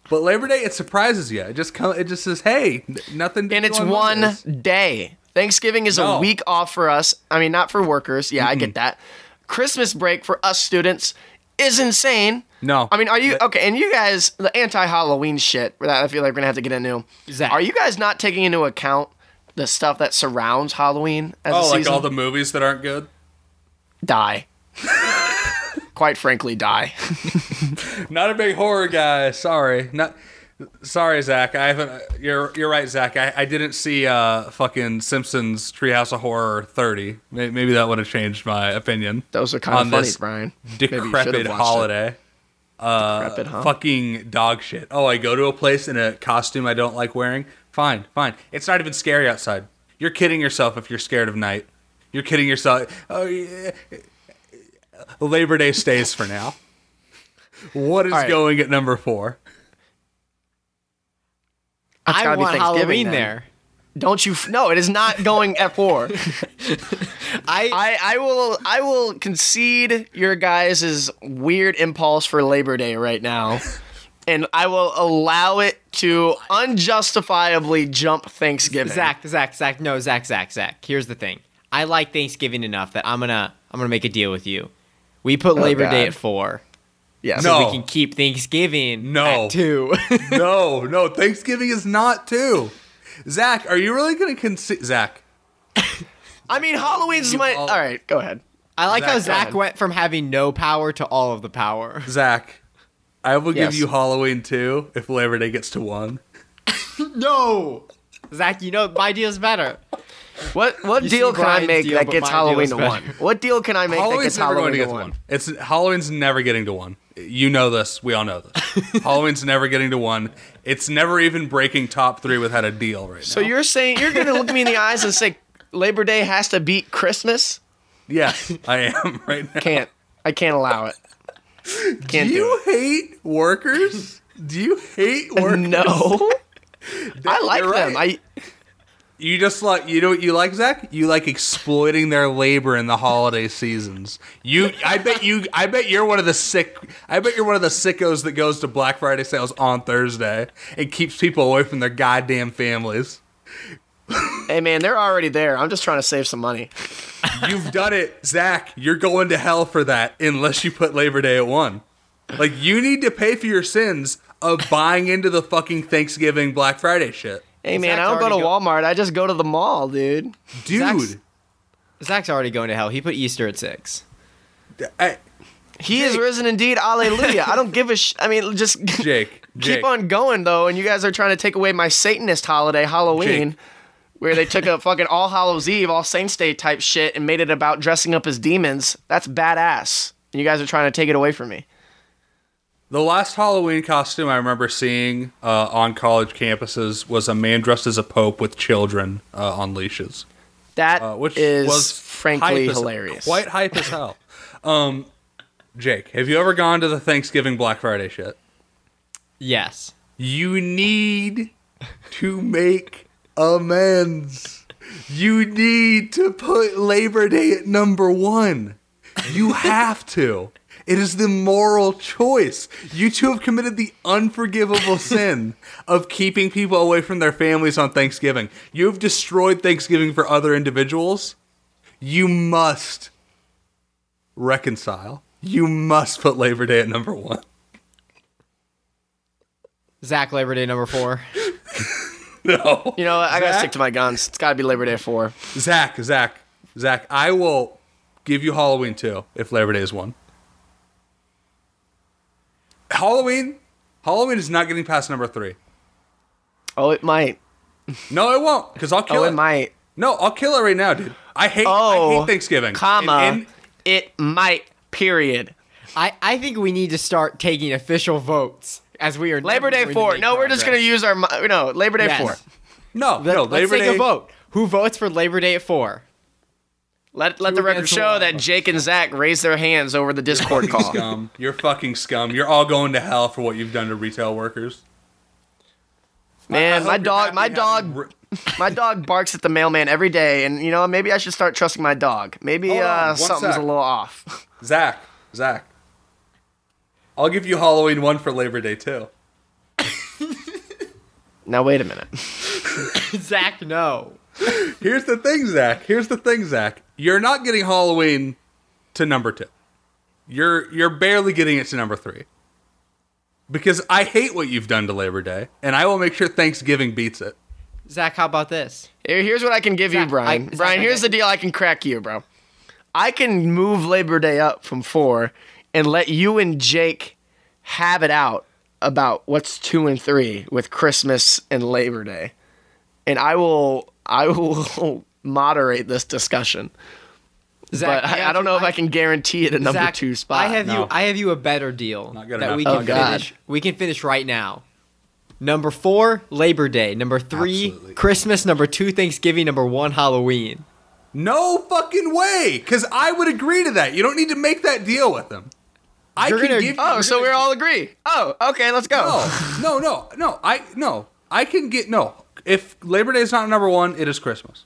But Labor Day, it surprises you. It just come, it just says, hey, nothing. and it's on one Mondays. day. Thanksgiving is No. a week off for us. I mean, not for workers. Yeah, I get that. Christmas break for us students is insane. No. I mean, are you okay? And you guys, the anti-Halloween shit that I feel like we're gonna have to get into. Zach. Are you guys not taking into account the stuff that surrounds Halloween as a Oh, like all the movies that aren't good. Die. Quite frankly, die. Not a big horror guy. Sorry, not. Sorry, Zach. I haven't. You're you're right, Zach. I, I didn't see uh fucking Simpsons Treehouse of Horror thirty. May- Maybe that would have changed my opinion. Those are kind On of funny, this Brian. Maybe you should have Decrepit it. holiday. Decrepit, huh? Fucking dog shit. Oh, I go to a place in a costume I don't like wearing. Fine, fine. It's not even scary outside. You're kidding yourself if you're scared of night. You're kidding yourself. Oh yeah. Labor Day stays for now. What is All right. going at number four? It's I gotta want Halloween then. there. Don't you? F- no, it is not going at four. I, I, I will I will concede your guys' weird impulse for Labor Day right now. And I will allow it to unjustifiably jump Thanksgiving. Zach, Zach, Zach. No, Zach, Zach, Zach. Here's the thing. I like Thanksgiving enough that I'm gonna I'm gonna make a deal with you. We put oh, Labor Day God. at four. Yes. No. We can keep Thanksgiving No. at two. no, no, Thanksgiving is not two. Zach, are you really gonna concede? Zach, I mean, Halloween's my. all- All right, go ahead. I like how Zach, go Zach went from having no power to all of the power. Zach, I will give you Halloween two if Labor Day gets to one. No, Zach. You know my deal's better. What what You deal see can I make deal, that gets Halloween to one? What deal can I make that gets never Halloween going to to get to one? one. It's Halloween's never getting to one. You know this. We all know this. Halloween's never getting to one. It's never even breaking top three without a deal right now. So you're saying you're gonna look me in the eyes and say Labor Day has to beat Christmas? yes, I am right now. Can't. I can't allow it. Can't Do do you hate workers? Do you hate it. workers? No. I like You're them. right. I You just like you know what you like, Zach? You like exploiting their labor in the holiday seasons. You, I bet you, I bet you're one of the sick. I bet you're one of the sickos that goes to Black Friday sales on Thursday and keeps people away from their goddamn families. Hey man, they're already there. I'm just trying to save some money. You've done it, Zach. You're going to hell for that unless you put Labor Day at one. Like you need to pay for your sins of buying into the fucking Thanksgiving Black Friday shit. Hey man, Zach's I don't go to go- Walmart. I just go to the mall, dude. Dude, Zach's- Zach's already going to hell. He put Easter at six. I, He is risen indeed. Alleluia. I don't give a sh. I mean, just Jake, Jake. keep on going though. And you guys are trying to take away my Satanist holiday, Halloween, Jake. where they took a fucking All Hallows Eve, All Saints Day type shit and made it about dressing up as demons. That's badass. And you guys are trying to take it away from me. The last Halloween costume I remember seeing uh, on college campuses was a man dressed as a pope with children uh, on leashes, That uh, which is was frankly hype as- hilarious. quite hype as hell. Um, Jake, have you ever gone to the Thanksgiving Black Friday shit? Yes. You need to make amends. You need to put Labor Day at number one. You have to. It is the moral choice. You two have committed the unforgivable sin of keeping people away from their families on Thanksgiving. You have destroyed Thanksgiving for other individuals. You must reconcile. You must put Labor Day at number one. Zach Labor Day number four. No. You know what? I gotta stick to my guns. It's gotta be Labor Day 4. Zach, Zach, Zach, I will give you Halloween too if Labor Day is one. Halloween, Halloween is not getting past number three. Oh, it might. No, it won't, because I'll kill Oh, it. it might. No, I'll kill it right now, dude. I hate, I Oh, hate Thanksgiving. Comma. And- and- it might. Period. I, I think we need to start taking official votes as we are Labor Day 4. make No, we're just gonna use our. mi- No, Labor Day Yes. 4. no, Let, no, us Labor take a vote. Who votes for Labor Day at four? Let let the record show that Jake and Zach raised their hands over the Discord call. Scum. You're fucking scum. You're all going to hell for what you've done to retail workers. I Man, my dog, my dog, re- my dog barks at the mailman every day, and you know maybe I should start trusting my dog. Maybe Hold on, uh, one something's sec. a little off. Zach, Zach. I'll give you Halloween one for Labor Day too. now wait a minute. Zach, no. Here's the thing, Zach. Here's the thing, Zach. You're not getting Halloween to number two. You're you're barely getting it to number three. Because I hate what you've done to Labor Day, and I will make sure Thanksgiving beats it. Zach, how about this? Here's what I can give you, Brian. I- Zach, Brian, here's the deal. I can crack you, bro. I can move Labor Day up from four and let you and Jake have it out about what's two and three with Christmas and Labor Day, and I will I will moderate this discussion. Zach, but I, have I don't know if I, can guarantee it a number Zach, two spot. I have No. you. I have you a better deal Not good that enough. we can Oh, finish. We can finish right now. Number four, Labor Day. Number three, Absolutely. Christmas. Number two, Thanksgiving. Number one, Halloween. No fucking way! Because I would agree to that. You don't need to make that deal with them. I You're can gonna- give. Oh, so gonna- we all agree. Oh, okay, let's go. No, no, no, no. I no. I can get no. If Labor Day is not number one, it is Christmas.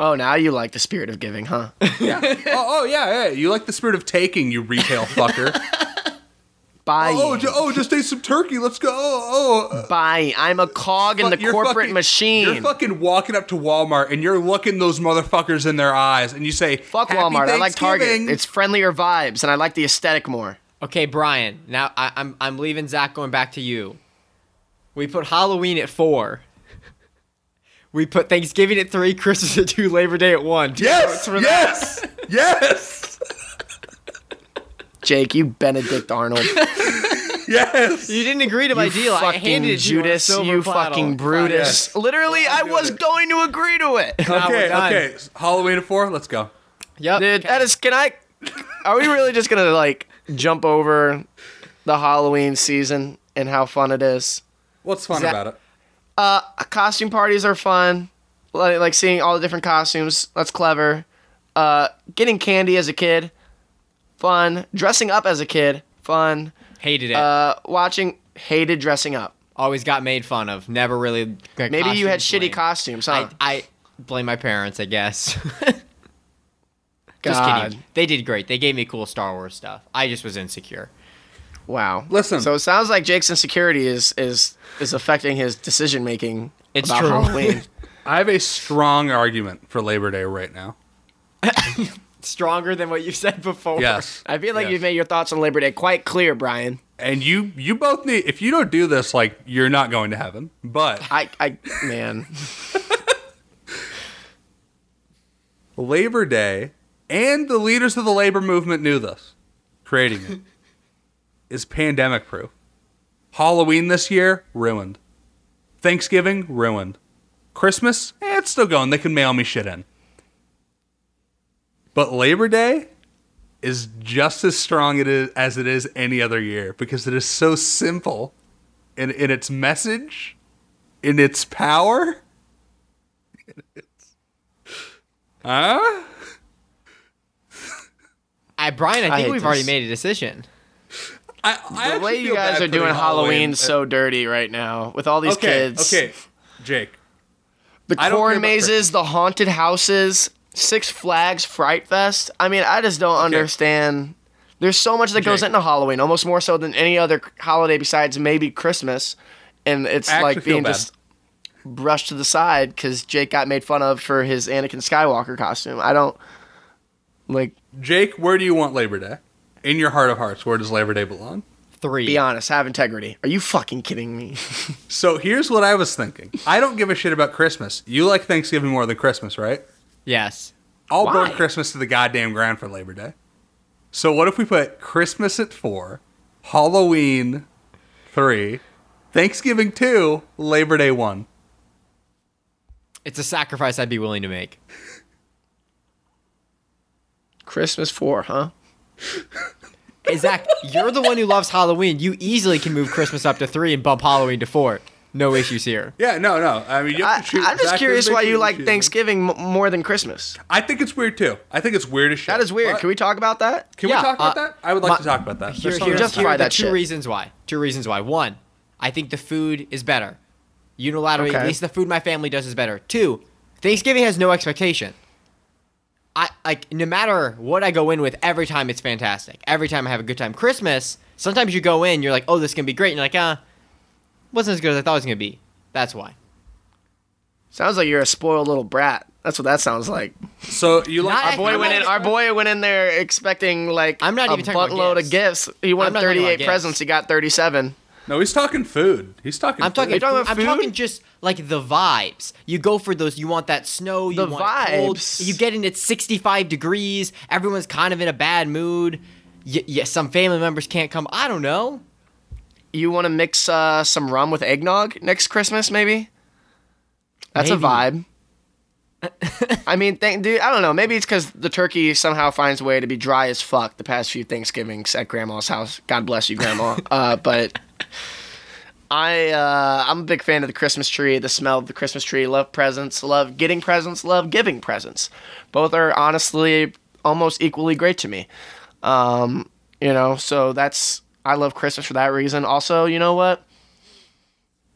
Oh, now you like the spirit of giving, huh? Yeah. oh, oh yeah, yeah. You like the spirit of taking, you retail fucker. Buying. Oh, oh, ju- oh, just ate some turkey. Let's go. Oh, oh. Buying. I'm a cog in the You're corporate fucking- machine. You're fucking walking up to Walmart and you're looking those motherfuckers in their eyes and you say, Fuck "Happy Walmart. I like Target. Thanksgiving." It's friendlier vibes, and I like the aesthetic more. Okay, Brian. Now I, I'm I'm leaving Zach. Going back to you. We put Halloween at four. We put Thanksgiving at three, Christmas at two, Labor Day at one. Two yes, votes for that. yes, yes, Jake, you Benedict Arnold. yes. You didn't agree to my you deal. I handed it to you a Judas. You fucking Brutus. Yes. Literally, I was going to agree to it. Okay, done. okay. Halloween at four. Let's go. Yep. Dude, that is. Can I? Are we really just gonna like jump over the Halloween season and how fun it is? What's fun Zach- about it? Uh, costume parties are fun. Like, like seeing all the different costumes. That's clever. Uh, getting candy as a kid, fun. Dressing up as a kid, fun. Hated it. Uh, watching hated dressing up. Always got made fun of. Never really. Maybe you had shitty costumes, huh? I, I blame my parents, I guess. just God. kidding. They did great. They gave me cool Star Wars stuff. I just was insecure. Wow. Listen. So it sounds like Jake's insecurity is is is affecting his decision making. It's about true. Halloween. I have a strong argument for Labor Day right now. stronger than what you said before. Yes. I feel like Yes. you've made your thoughts on Labor Day quite clear, Brian. And you you both need if you don't do this, like you're not going to heaven. But I, I, man, Labor Day and the leaders of the labor movement knew this, creating it, is pandemic proof. Halloween this year, ruined. Thanksgiving, ruined. Christmas, eh, it's still going. They can mail me shit in. But Labor Day is just as strong it is, as it is any other year because it is so simple in, in its message, in its power. Huh? I, Brian, I I think hate we've already made a decision. I, I the way you guys are doing Halloween so dirty right now with all these okay, kids. Okay, Jake. The I don't care corn mazes, the haunted houses, Six Flags Fright Fest. I mean, I just don't understand. There's so much that goes into Halloween, almost more so than any other holiday besides maybe Christmas. And it's I like being just brushed to the side because Jake got made fun of for his Anakin Skywalker costume. I don't like. Jake, where do you want Labor Day? In your heart of hearts, where does Labor Day belong? Three. Be honest, have integrity. Are you fucking kidding me? So here's what I was thinking. I don't give a shit about Christmas. You like Thanksgiving more than Christmas, right? Yes. I'll burn Christmas to the goddamn ground for Labor Day. So what if we put Christmas at four, Halloween three, Thanksgiving two, Labor Day one? It's a sacrifice I'd be willing to make. Christmas four, huh? Hey, Zach, you're the one who loves Halloween. You easily can move Christmas up to three and bump Halloween to four. No issues here. Yeah, no, no. I mean, you I, have to choose. I'm just Zach, curious make why you like choose. Thanksgiving m- more than Christmas. I think it's weird too. I think it's weird as shit. That is weird. But- Can we talk about that? Can Yeah, we talk about uh, that? I would like my- to talk about that. Here, There's here, something- Justify here are the that two shit. reasons why. Two reasons why. One, I think the food is better. Unilaterally, at least the food my family does is better. Two, Thanksgiving has no expectation. I like no matter what I go in with, every time it's fantastic. Every time I have a good time. Christmas, sometimes you go in, you're like, oh, this is gonna be great, and you're like, ah, wasn't as good as I thought it was gonna be. That's why. Sounds like you're a spoiled little brat. That's what that sounds like. So you like Our boy went in. Our boy went in there expecting like I'm not a even talking about buttload of gifts. gifts. He I'm wanted not talking 38 gifts. presents. He got 37. No, he's talking food. He's talking. I'm food. talking. you talking food- I'm food? talking just like the vibes. You go for those. You want that snow. You The want it cold. vibes. You get in at 65 degrees. Everyone's kind of in a bad mood. Y- yeah, some family members can't come. I don't know. You want to mix uh, some rum with eggnog next Christmas, maybe? That's Maybe. a vibe. I mean, th- dude, I don't know. Maybe it's because the turkey somehow finds a way to be dry as fuck the past few Thanksgivings at Grandma's house. God bless you, Grandma. uh, but I, uh, I'm a big fan of the Christmas tree, the smell of the Christmas tree. Love presents, love getting presents, love giving presents. Both are honestly almost equally great to me. Um, you know, so that's I love Christmas for that reason. Also, you know what?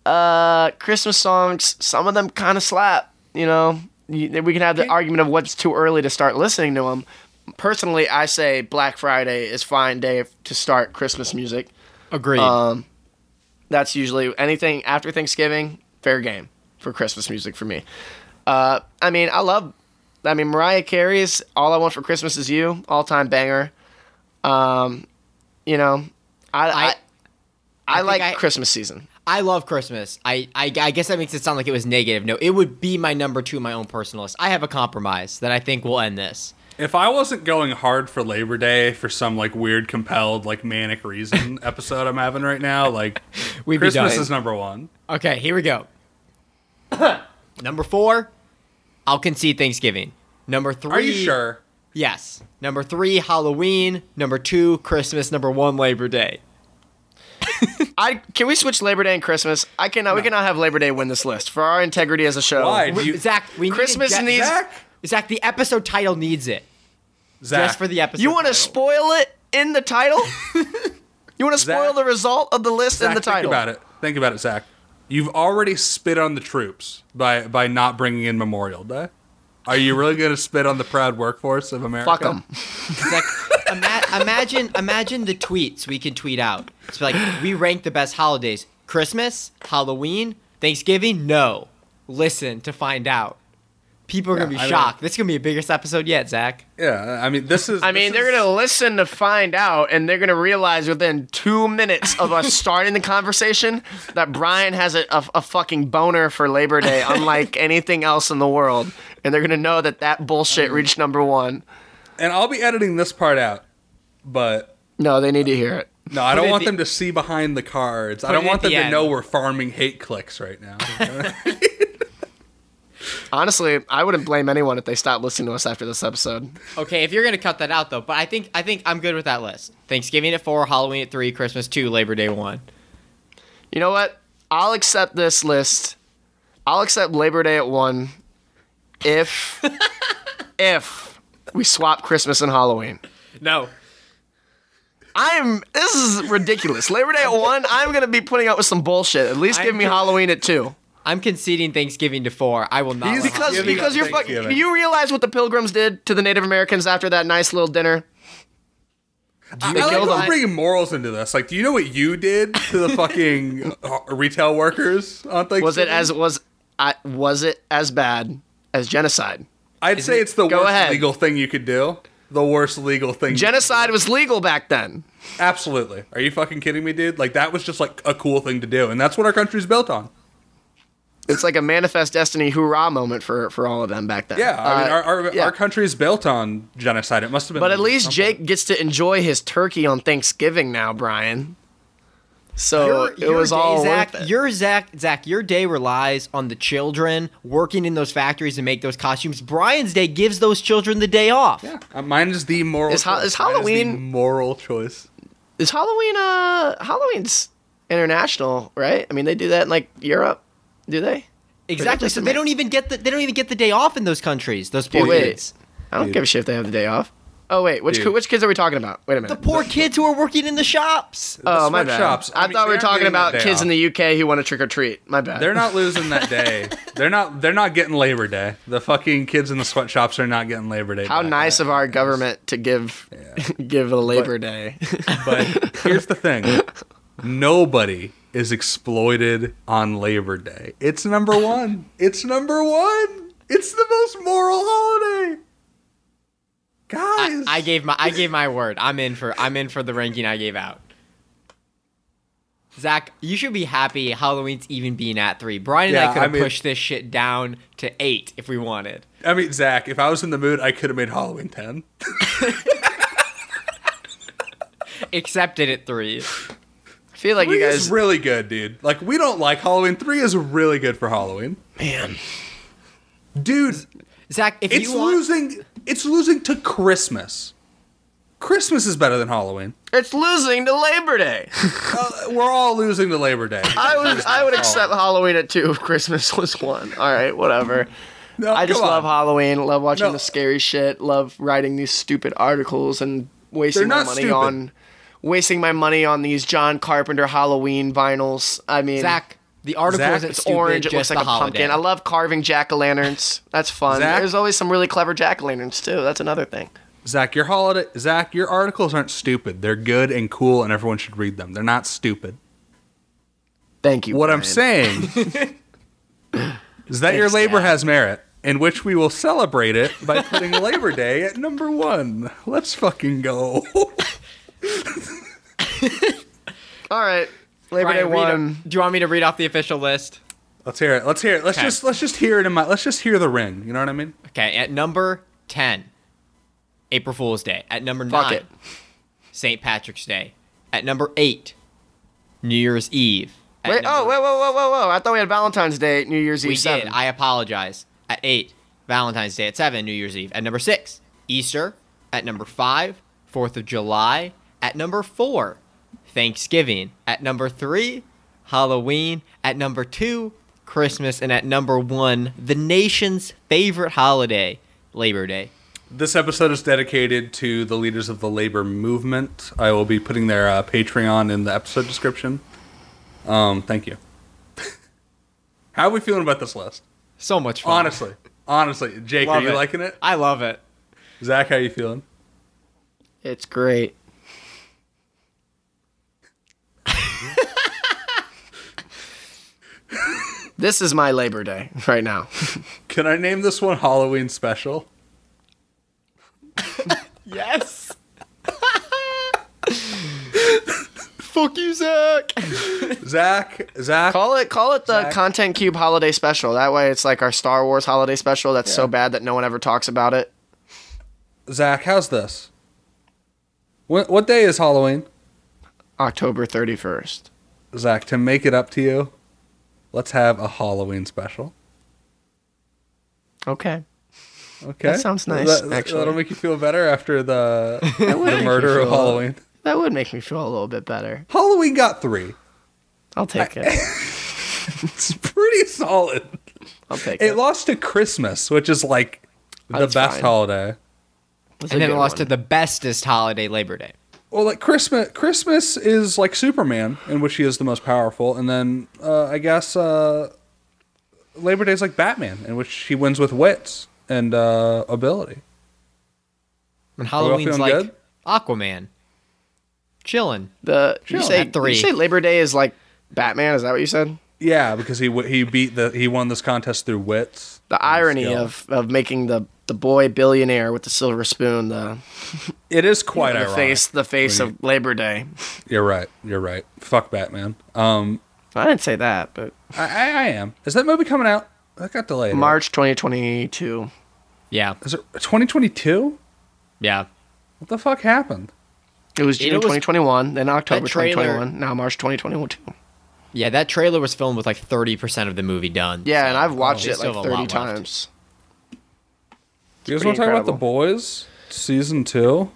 Uh, Christmas songs, some of them kind of slap. You know, we can have the argument of what's too early to start listening to them. Personally, I say Black Friday is fine day to start Christmas music. Agreed. Um, that's usually anything after Thanksgiving, fair game for Christmas music for me. Uh, I mean, I love. I mean, Mariah Carey's "All I Want for Christmas Is You" all time banger. Um, you know, I I, I- I, I like I- Christmas season. I love Christmas. I, I I guess that makes it sound like it was negative. No, it would be my number two, my own personal list. I have a compromise that I think will end this. If I wasn't going hard for Labor Day for some like weird compelled like manic reason episode I'm having right now, like We'd be Christmas is number one. Okay, here we go. Number four, I'll concede Thanksgiving. Number three, Are you sure? Yes. Number three, Halloween. Number two, Christmas. Number one, Labor Day. I can we switch Labor Day and Christmas? I cannot. We cannot have Labor Day win this list for our integrity as a show. Why? We- you, Zach, we need Christmas to get, needs- Zach? Zach, the episode title needs it. Zach, Just for the episode. You want to spoil it in the title? you want to spoil Zach- the result of the list Zach, in the title? think about it. Think about it, Zach. You've already spit on the troops by by not bringing in Memorial Day. Are you really going to spit on the proud workforce of America? Fuck them. Zach, ima- imagine, imagine the tweets we can tweet out. It's like we rank the best holidays: Christmas, Halloween, Thanksgiving. No, listen to find out. People are gonna be I mean- shocked. this is gonna be the biggest episode yet, Zach. Yeah, I mean, this is. I mean, this they're gonna listen to find out, and they're gonna realize within two minutes of us starting the conversation that Brian has a, a, a fucking boner for Labor Day, unlike anything else in the world, and they're gonna know that that bullshit mm. reached number one. and I'll be editing this part out, but No, they need to hear it. no, I don't want the- them to see behind the cards. I don't want at them the to know we're farming hate clicks right now. Honestly, I wouldn't blame anyone if they stopped listening to us after this episode. Okay, if you're gonna cut that out though, but I think I think I'm good with that list. Thanksgiving at four, Halloween at three, Christmas two, Labor Day one. You know what? I'll accept this list. I'll accept Labor Day at one if if we swap Christmas and Halloween. No. I'm this is ridiculous. Labor Day at one, I'm gonna be putting up with some bullshit. At least I'm give me Halloween at two. I'm conceding Thanksgiving to four. I will not. He's- Because because you're fucking Thanksgiving. you realize what the pilgrims did to the Native Americans after that nice little dinner? I They like killed how them. we're bringing morals into this. Like, do you know what you did to the fucking uh, retail workers on Thanksgiving? Was it as was I was it as bad as genocide? I'd say it- it's the worst ahead. legal thing you could do. The worst legal thing. Genocide was legal back then. Absolutely. Are you fucking kidding me, dude? Like that was just like a cool thing to do, and that's what our country's built on. It's like a manifest destiny hoorah moment for for all of them back then. Yeah, I mean, Uh, our our, yeah. our country's built on genocide. It must have been. But at least at some point. Jake gets to enjoy his turkey on Thanksgiving now, Brian. So Your- it your was day, all Zach. worth it. Your Zach, Zach, your day relies on the children working in those factories to make those costumes. Brian's day gives those children the day off. Yeah, uh, mine is the moral. Is ha- choice. is Mine the Halloween- moral choice? Is Halloween uh Halloween's international, right? I mean, they do that in like Europe, do they? Exactly. So they don't even get the they don't even get the day off in those countries. Those poor Dude, wait. kids. I don't Dude. give a shit if they have the day off. Oh wait, which Dude. which kids are we talking about? Wait a minute. The poor kids who are working in the shops. oh my bad. sweatshops. I, I mean, thought we were they're talking about kids off. in the UK who want to trick or treat. My bad. They're not losing that day. They're not. They're not getting Labor Day. The fucking kids in the sweatshops are not getting Labor Day. How back. nice of our government to give give a Labor Day. But here's the thing: nobody is exploited on Labor Day. It's number one. It's number one. It's the most moral holiday. I, Guys, I gave my I gave my word. I'm in for I'm in for the ranking I gave out. Zach, you should be happy Halloween's even being at three. Brian and Yeah, I could I have mean- pushed this shit down to eight if we wanted. I mean, Zach, if I was in the mood, I could have made Halloween ten. Accepted at three. Feel like Three you is guys really good, dude. Like we don't like Halloween. Three is really good for Halloween, man. dude. Zach, if It's you want, losing. It's losing to Christmas. Christmas is better than Halloween. It's losing to Labor Day. Uh, we're all losing to Labor Day. I would I would accept Halloween at two if Christmas was one. All right, whatever. No, I just come love. Halloween. Love watching No. the scary shit. Love writing these stupid articles and wasting They're my not money stupid. on wasting my money on these John Carpenter Halloween vinyls. I mean, Zach, the article Zach, isn't it's stupid, orange. It just looks like the a holiday. pumpkin. I love carving jack o' lanterns. That's fun. Zach? There's always some really clever jack o' lanterns too. That's another thing. Zach, your holiday. Zach, your articles aren't stupid. They're good and cool, and everyone should read them. They're not stupid. Thank you. What I'm saying is that your labor Dad. has merit, in which we will celebrate it by putting Labor Day at number one. Let's fucking go. All right, Labor Brian, Day one. it. Do you want me to read off the official list? Let's hear it. Let's hear it. Let's Okay. just let's just hear it in my. Let's just hear the ring. You know what I mean? Okay, at number ten, April Fool's Day. At number Fuck nine. St. Patrick's Day. At number eight, New Year's Eve. At Wait, oh, number- wait, whoa, whoa, whoa, whoa! I thought we had Valentine's Day, New Year's Eve. We seven. did. I apologize. At eight, Valentine's Day. At seven, New Year's Eve. At number six, Easter. At number five, Fourth of July. At number four, Thanksgiving. At number three, Halloween. At number two, Christmas. And at number one, the nation's favorite holiday, Labor Day. This episode is dedicated to the leaders of the labor movement. I will be putting their uh, Patreon in the episode description. Um, thank you. How are we feeling about this list? So much fun. Honestly, honestly, Jake, Love are you it. liking it? I love it. Zach, how are you feeling? It's great. This is my Labor Day right now. Can I name this one Halloween special? yes. Fuck you, Zach. Zach, Zach. Call it call it the Zach. Content Cube holiday special. That way it's like our Star Wars holiday special that's so bad that no one ever talks about it. Zach, how's this? What what day is Halloween? October 31st. Zach, to make it up to you, let's have a Halloween special. Okay. Okay, That sounds nice, That, actually. That'll make you feel better after the the murder of feel- Halloween. That would make me feel a little bit better. Halloween got three. I'll take it. It's pretty solid. I'll take It it. lost to Christmas, which is like the That's best fine. holiday. It's and then it lost one. to the bestest holiday, Labor Day. Well, like Christmas, Christmas is like Superman, in which he is the most powerful, and then uh, I guess uh, Labor Day is like Batman, in which he wins with wits and uh, ability. And Halloween's like good? Aquaman. Chilling. The you say three. you say Labor Day is like Batman? Is that what you said? Yeah, because he he beat the he won this contest through wits. The irony skill. of of making the the boy billionaire with the silver spoon the, it is quite the ironic. face the face when of Labor Day. You're right. You're right. Fuck Batman. Um, I didn't say that, but I, I, I am. Is that movie coming out? That got delayed. March 2022. Yeah. Is it 2022? Yeah. What the fuck happened? It was June it was- 2021, then October trailer- 2021, now March 2022. Yeah, that trailer was filmed with like 30% of the movie done. Yeah, so and I've watched it like 30 times. Do you guys want to talk about the boys season two?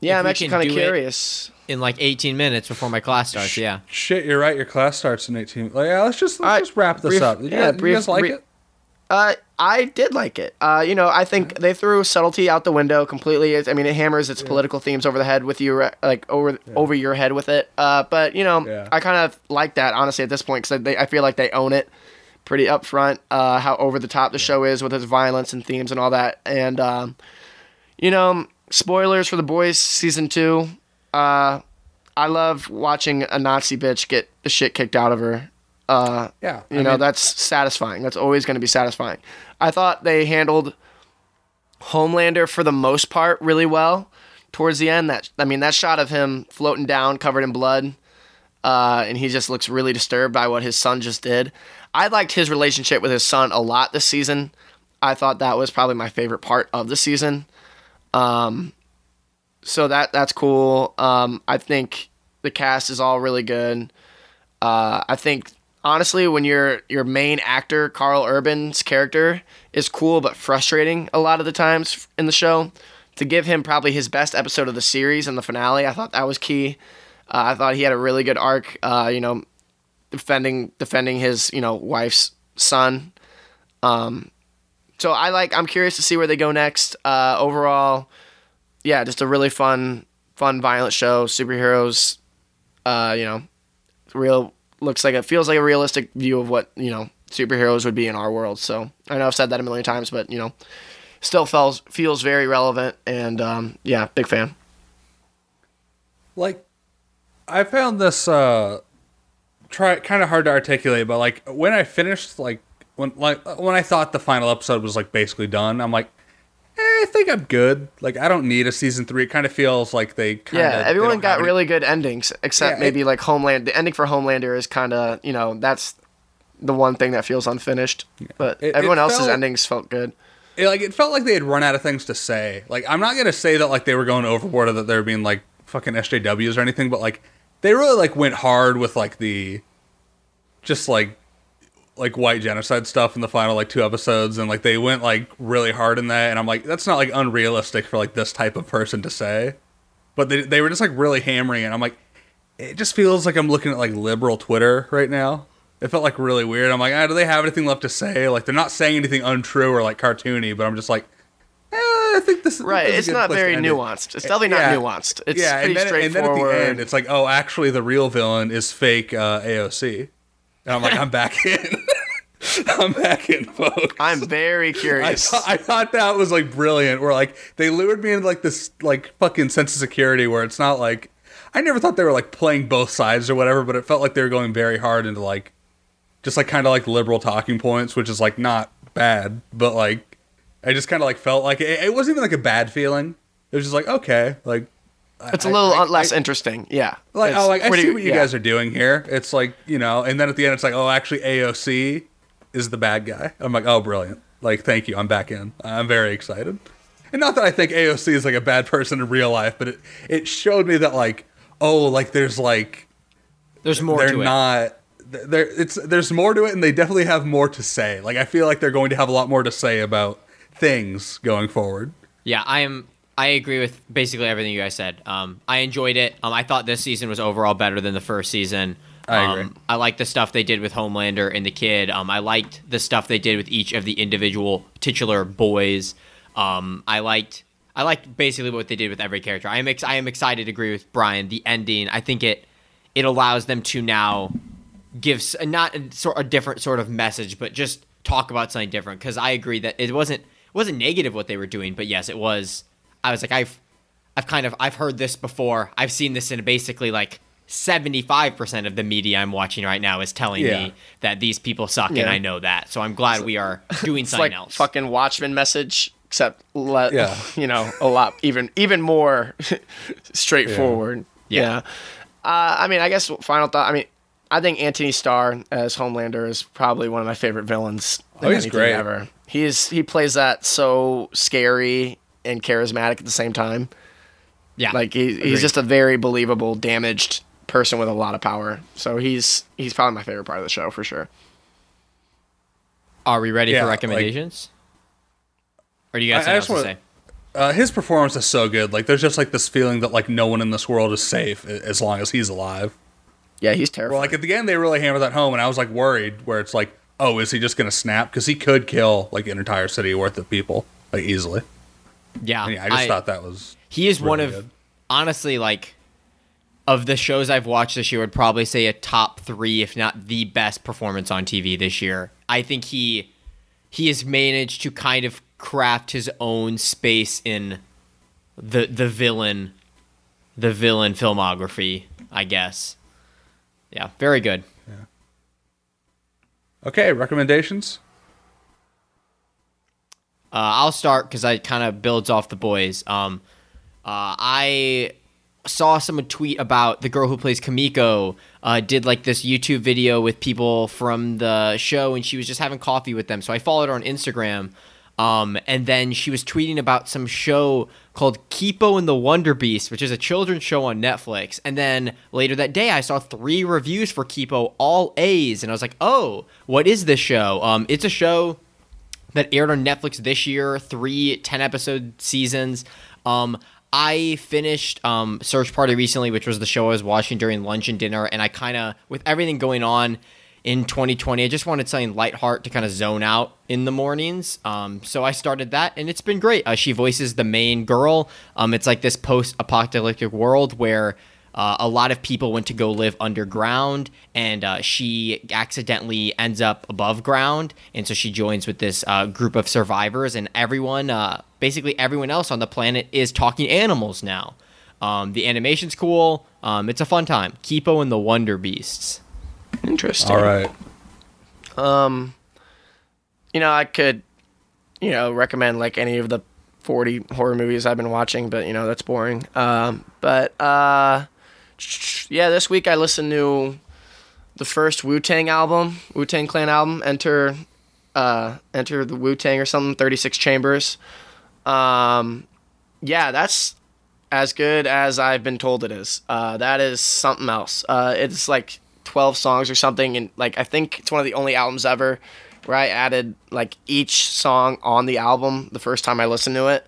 Yeah, If I'm actually kind of curious. In like 18 minutes before my class starts, yeah. Shit, you're right. Your class starts in 18. Like, yeah, let's just let's Alright, just wrap this brief- up. Did you, yeah, guys, you guys like brief- it? Uh, I did like it. Uh, you know, I think they threw subtlety out the window completely. I mean, it hammers its political themes over the head with you, like over over your head with it. Uh, but you know, Yeah. I kind of like that honestly at this point because I feel like they own it pretty upfront. Uh, how over the top the show is with its violence and themes and all that. And um, you know, spoilers for the boys season two. Uh, I love watching a Nazi bitch get the shit kicked out of her. Uh, Yeah. you I know, mean, that's satisfying. That's always going to be satisfying. I thought they handled Homelander for the most part really well towards the end. That I mean, that shot of him floating down, covered in blood, uh, and he just looks really disturbed by what his son just did. I liked his relationship with his son a lot this season. I thought that was probably my favorite part of the season. Um, so that that's cool. Um, I think the cast is all really good. Uh, I think honestly, when your your main actor Karl Urban's character is cool but frustrating a lot of the times in the show, to give him probably his best episode of the series and the finale, I thought that was key. Uh, I thought he had a really good arc. Uh, you know, defending defending his you know wife's son. Um, so I like. I'm curious to see where they go next. Uh, overall, yeah, just a really fun, fun, violent show. Superheroes. Uh, you know, real looks like it feels like a realistic view of what you know superheroes would be in our world. So I know I've said that a million times, but you know, still feels feels very relevant. And um, yeah, big fan. like I found this uh try kind of hard to articulate, but like when I finished like when like when I thought the final episode was like basically done, I'm like, Eh, I think I'm good. Like I don't need a season three. It kind of feels like they kind Yeah, everyone got really good endings, except Yeah, maybe it- like Homeland. The ending for Homelander is kind of you know that's the one thing that feels unfinished. But It- it everyone else's felt- endings felt good. it, like it felt like they had run out of things to say. Like I'm not gonna say that like they were going overboard or that they were being like fucking SJWs or anything, but like they really like went hard with like the just like like white genocide stuff in the final like two episodes and like they went like really hard in that and I'm like that's not like unrealistic for like this type of person to say. But they they were just like really hammering it. I'm like it just feels like I'm looking at like liberal Twitter right now. It felt like really weird. I'm like, ah, do they have anything left to say? Like they're not saying anything untrue or like cartoony, but I'm just like, eh, I think this Right, this is it's not very it. nuanced. It's definitely Yeah. not nuanced. It's yeah, pretty and then, and then at the end, it's like, oh, actually, the real villain is fake uh, AOC, and I'm like, I'm back in. I'm back in, folks. I'm very I, curious. I thought that was like brilliant. Where like they lured me into like this like fucking sense of security where it's not like I never thought they were like playing both sides or whatever, but it felt like they were going very hard into like just like kind of like liberal talking points, which is like not bad, but like I just kind of like felt like it, it wasn't even like a bad feeling. It was just like okay, like It's a I- little I- less I- interesting. Yeah. like oh, It's oh like I see what you yeah. guys are doing here. It's like you know, and then at the end it's like oh actually AOC is the bad guy. I'm like oh brilliant. Like thank you, I'm back in. I'm very excited. And not that I think AOC is like a bad person in real life, but it it showed me that like oh like there's like There's more they're to it. not there it's there's more to it and they definitely have more to say. Like I feel like they're going to have a lot more to say about things going forward. Yeah, I am. I agree with basically everything you guys said. Um, I enjoyed it. Um, I thought this season was overall better than the first season. I um, agree. I liked the stuff they did with Homelander and the kid. Um, I liked the stuff they did with each of the individual titular boys. Um, I liked. I liked basically what they did with every character. I am. Ex- I am excited to agree with Brian. The ending. I think it. It allows them to now gives not a, sort a different sort of message, but just talk about something different. Because I agree that it wasn't it wasn't negative what they were doing, but yes, it was. I was like, I've I've kind of I've heard this before. I've seen this in basically like seventy five percent of the media I'm watching right now is telling Yeah. me that these people suck, Yeah. and I know that. So I'm glad we are doing It's something like else. fucking Watchmen message, except let Yeah. you know a lot even even more straightforward. Yeah. Yeah. Uh, I mean, I guess final thought. I mean, I think Antony Starr as Homelander is probably one of my favorite villains. Oh, he's anything great. Ever. He's he plays that so scary and charismatic at the same time. yeah, Like he, Agreed. he's just a very believable, damaged person with a lot of power. So he's he's probably my favorite part of the show for sure. are we ready Yeah, for like- recommendations? or do you guys I- I have just something to wanna- say? Uh, his performance is so good. Like there's just like this feeling that like no one in this world is safe as long as he's alive. Yeah, he's terrible. Well, like at the end they really hammer that home, and I was like worried where it's like, oh, is he just gonna snap? Because he could kill like an entire city worth of people like easily. Yeah, And yeah, I just thought that was He is one of good. honestly like of the shows I've watched this year, would probably say a top three, if not the best performance on TV this year. I think he he has managed to kind of craft his own space in the the villain the villain filmography, I guess. Yeah, very good. Yeah. okay. Recommendations. Uh, I'll start because I kind of builds off the boys. Um, uh, I saw someone tweet about the girl who plays Kimiko uh, did like this YouTube video with people from the show, and she was just having coffee with them. So I followed her on Instagram. Um, and then she was tweeting about some show called Kipo and the Wonder Beast, which is a children's show on Netflix. And then later that day, I saw three reviews for Kipo, all A's, and I was like, "Oh, what is this show?" Um, it's a show that aired on Netflix this year, three 10 episode seasons. Um, I finished um, Search Party recently, which was the show I was watching during lunch and dinner, and I kind of, with everything going on in 2020, I just wanted something light heart to kind of zone out in the mornings. Um, so I started that, and it's been great. Uh, she voices the main girl. Um, it's like this post apocalyptic world where uh, a lot of people went to go live underground, and uh, she accidentally ends up above ground, and so she joins with this uh, group of survivors, and everyone, uh, basically everyone else on the planet, is talking animals now. Um, the animation's cool. Um, it's a fun time. Kipo and the Wonder Beasts. Interesting. All right. Um, you know, I could, you know, recommend like any of the 40 horror movies I've been watching, but you know, that's boring. Um, but uh, yeah, this week I listened to the first Wu Tang album, Wu Tang Clan album, Enter, uh, Enter the Wu Tang or something, 36 Chambers. Um, yeah, that's as good as I've been told it is. Uh, that is something else. Uh, it's like 12 songs or something, and like I think it's one of the only albums ever where I added like each song on the album the first time I listened to it,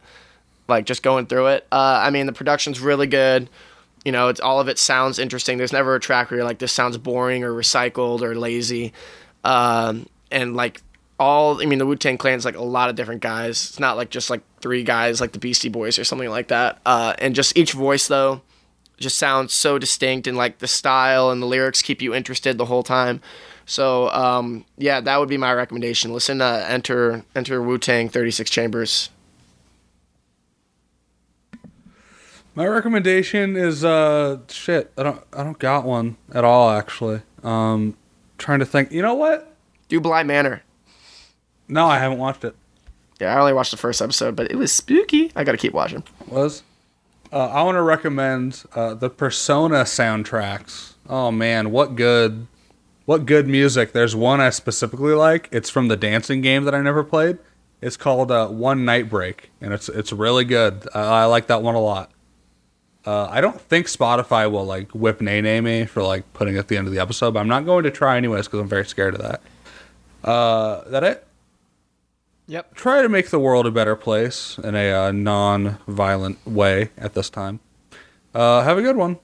like just going through it. Uh, I mean, the production's really good. You know, it's all of it sounds interesting. There's never a track where you're like, this sounds boring or recycled or lazy. Um, and like all, I mean, the Wu Tang Clan's like a lot of different guys. It's not like just like three guys like the Beastie Boys or something like that. Uh, and just each voice though, just sounds so distinct and like the style and the lyrics keep you interested the whole time. So um, yeah, that would be my recommendation. Listen to Enter Enter Wu Tang 36 Chambers. My recommendation is uh shit. I don't I don't got one at all actually. Um trying to think. You know what? Do Bly Manor. No, I haven't watched it. Yeah, I only watched the first episode, but it was spooky. I gotta keep watching. Was uh, I want to recommend uh, the Persona soundtracks. Oh man, what good, what good music! There's one I specifically like. It's from the dancing game that I never played. It's called uh, One Night Break, and it's it's really good. I, I like that one a lot. Uh, I don't think Spotify will like whip Nene me for like putting it at the end of the episode, but I'm not going to try anyways because I'm very scared of that. Uh, that it? Yep. Try to make the world a better place in a uh, non-violent way at this time. Uh, have a good one.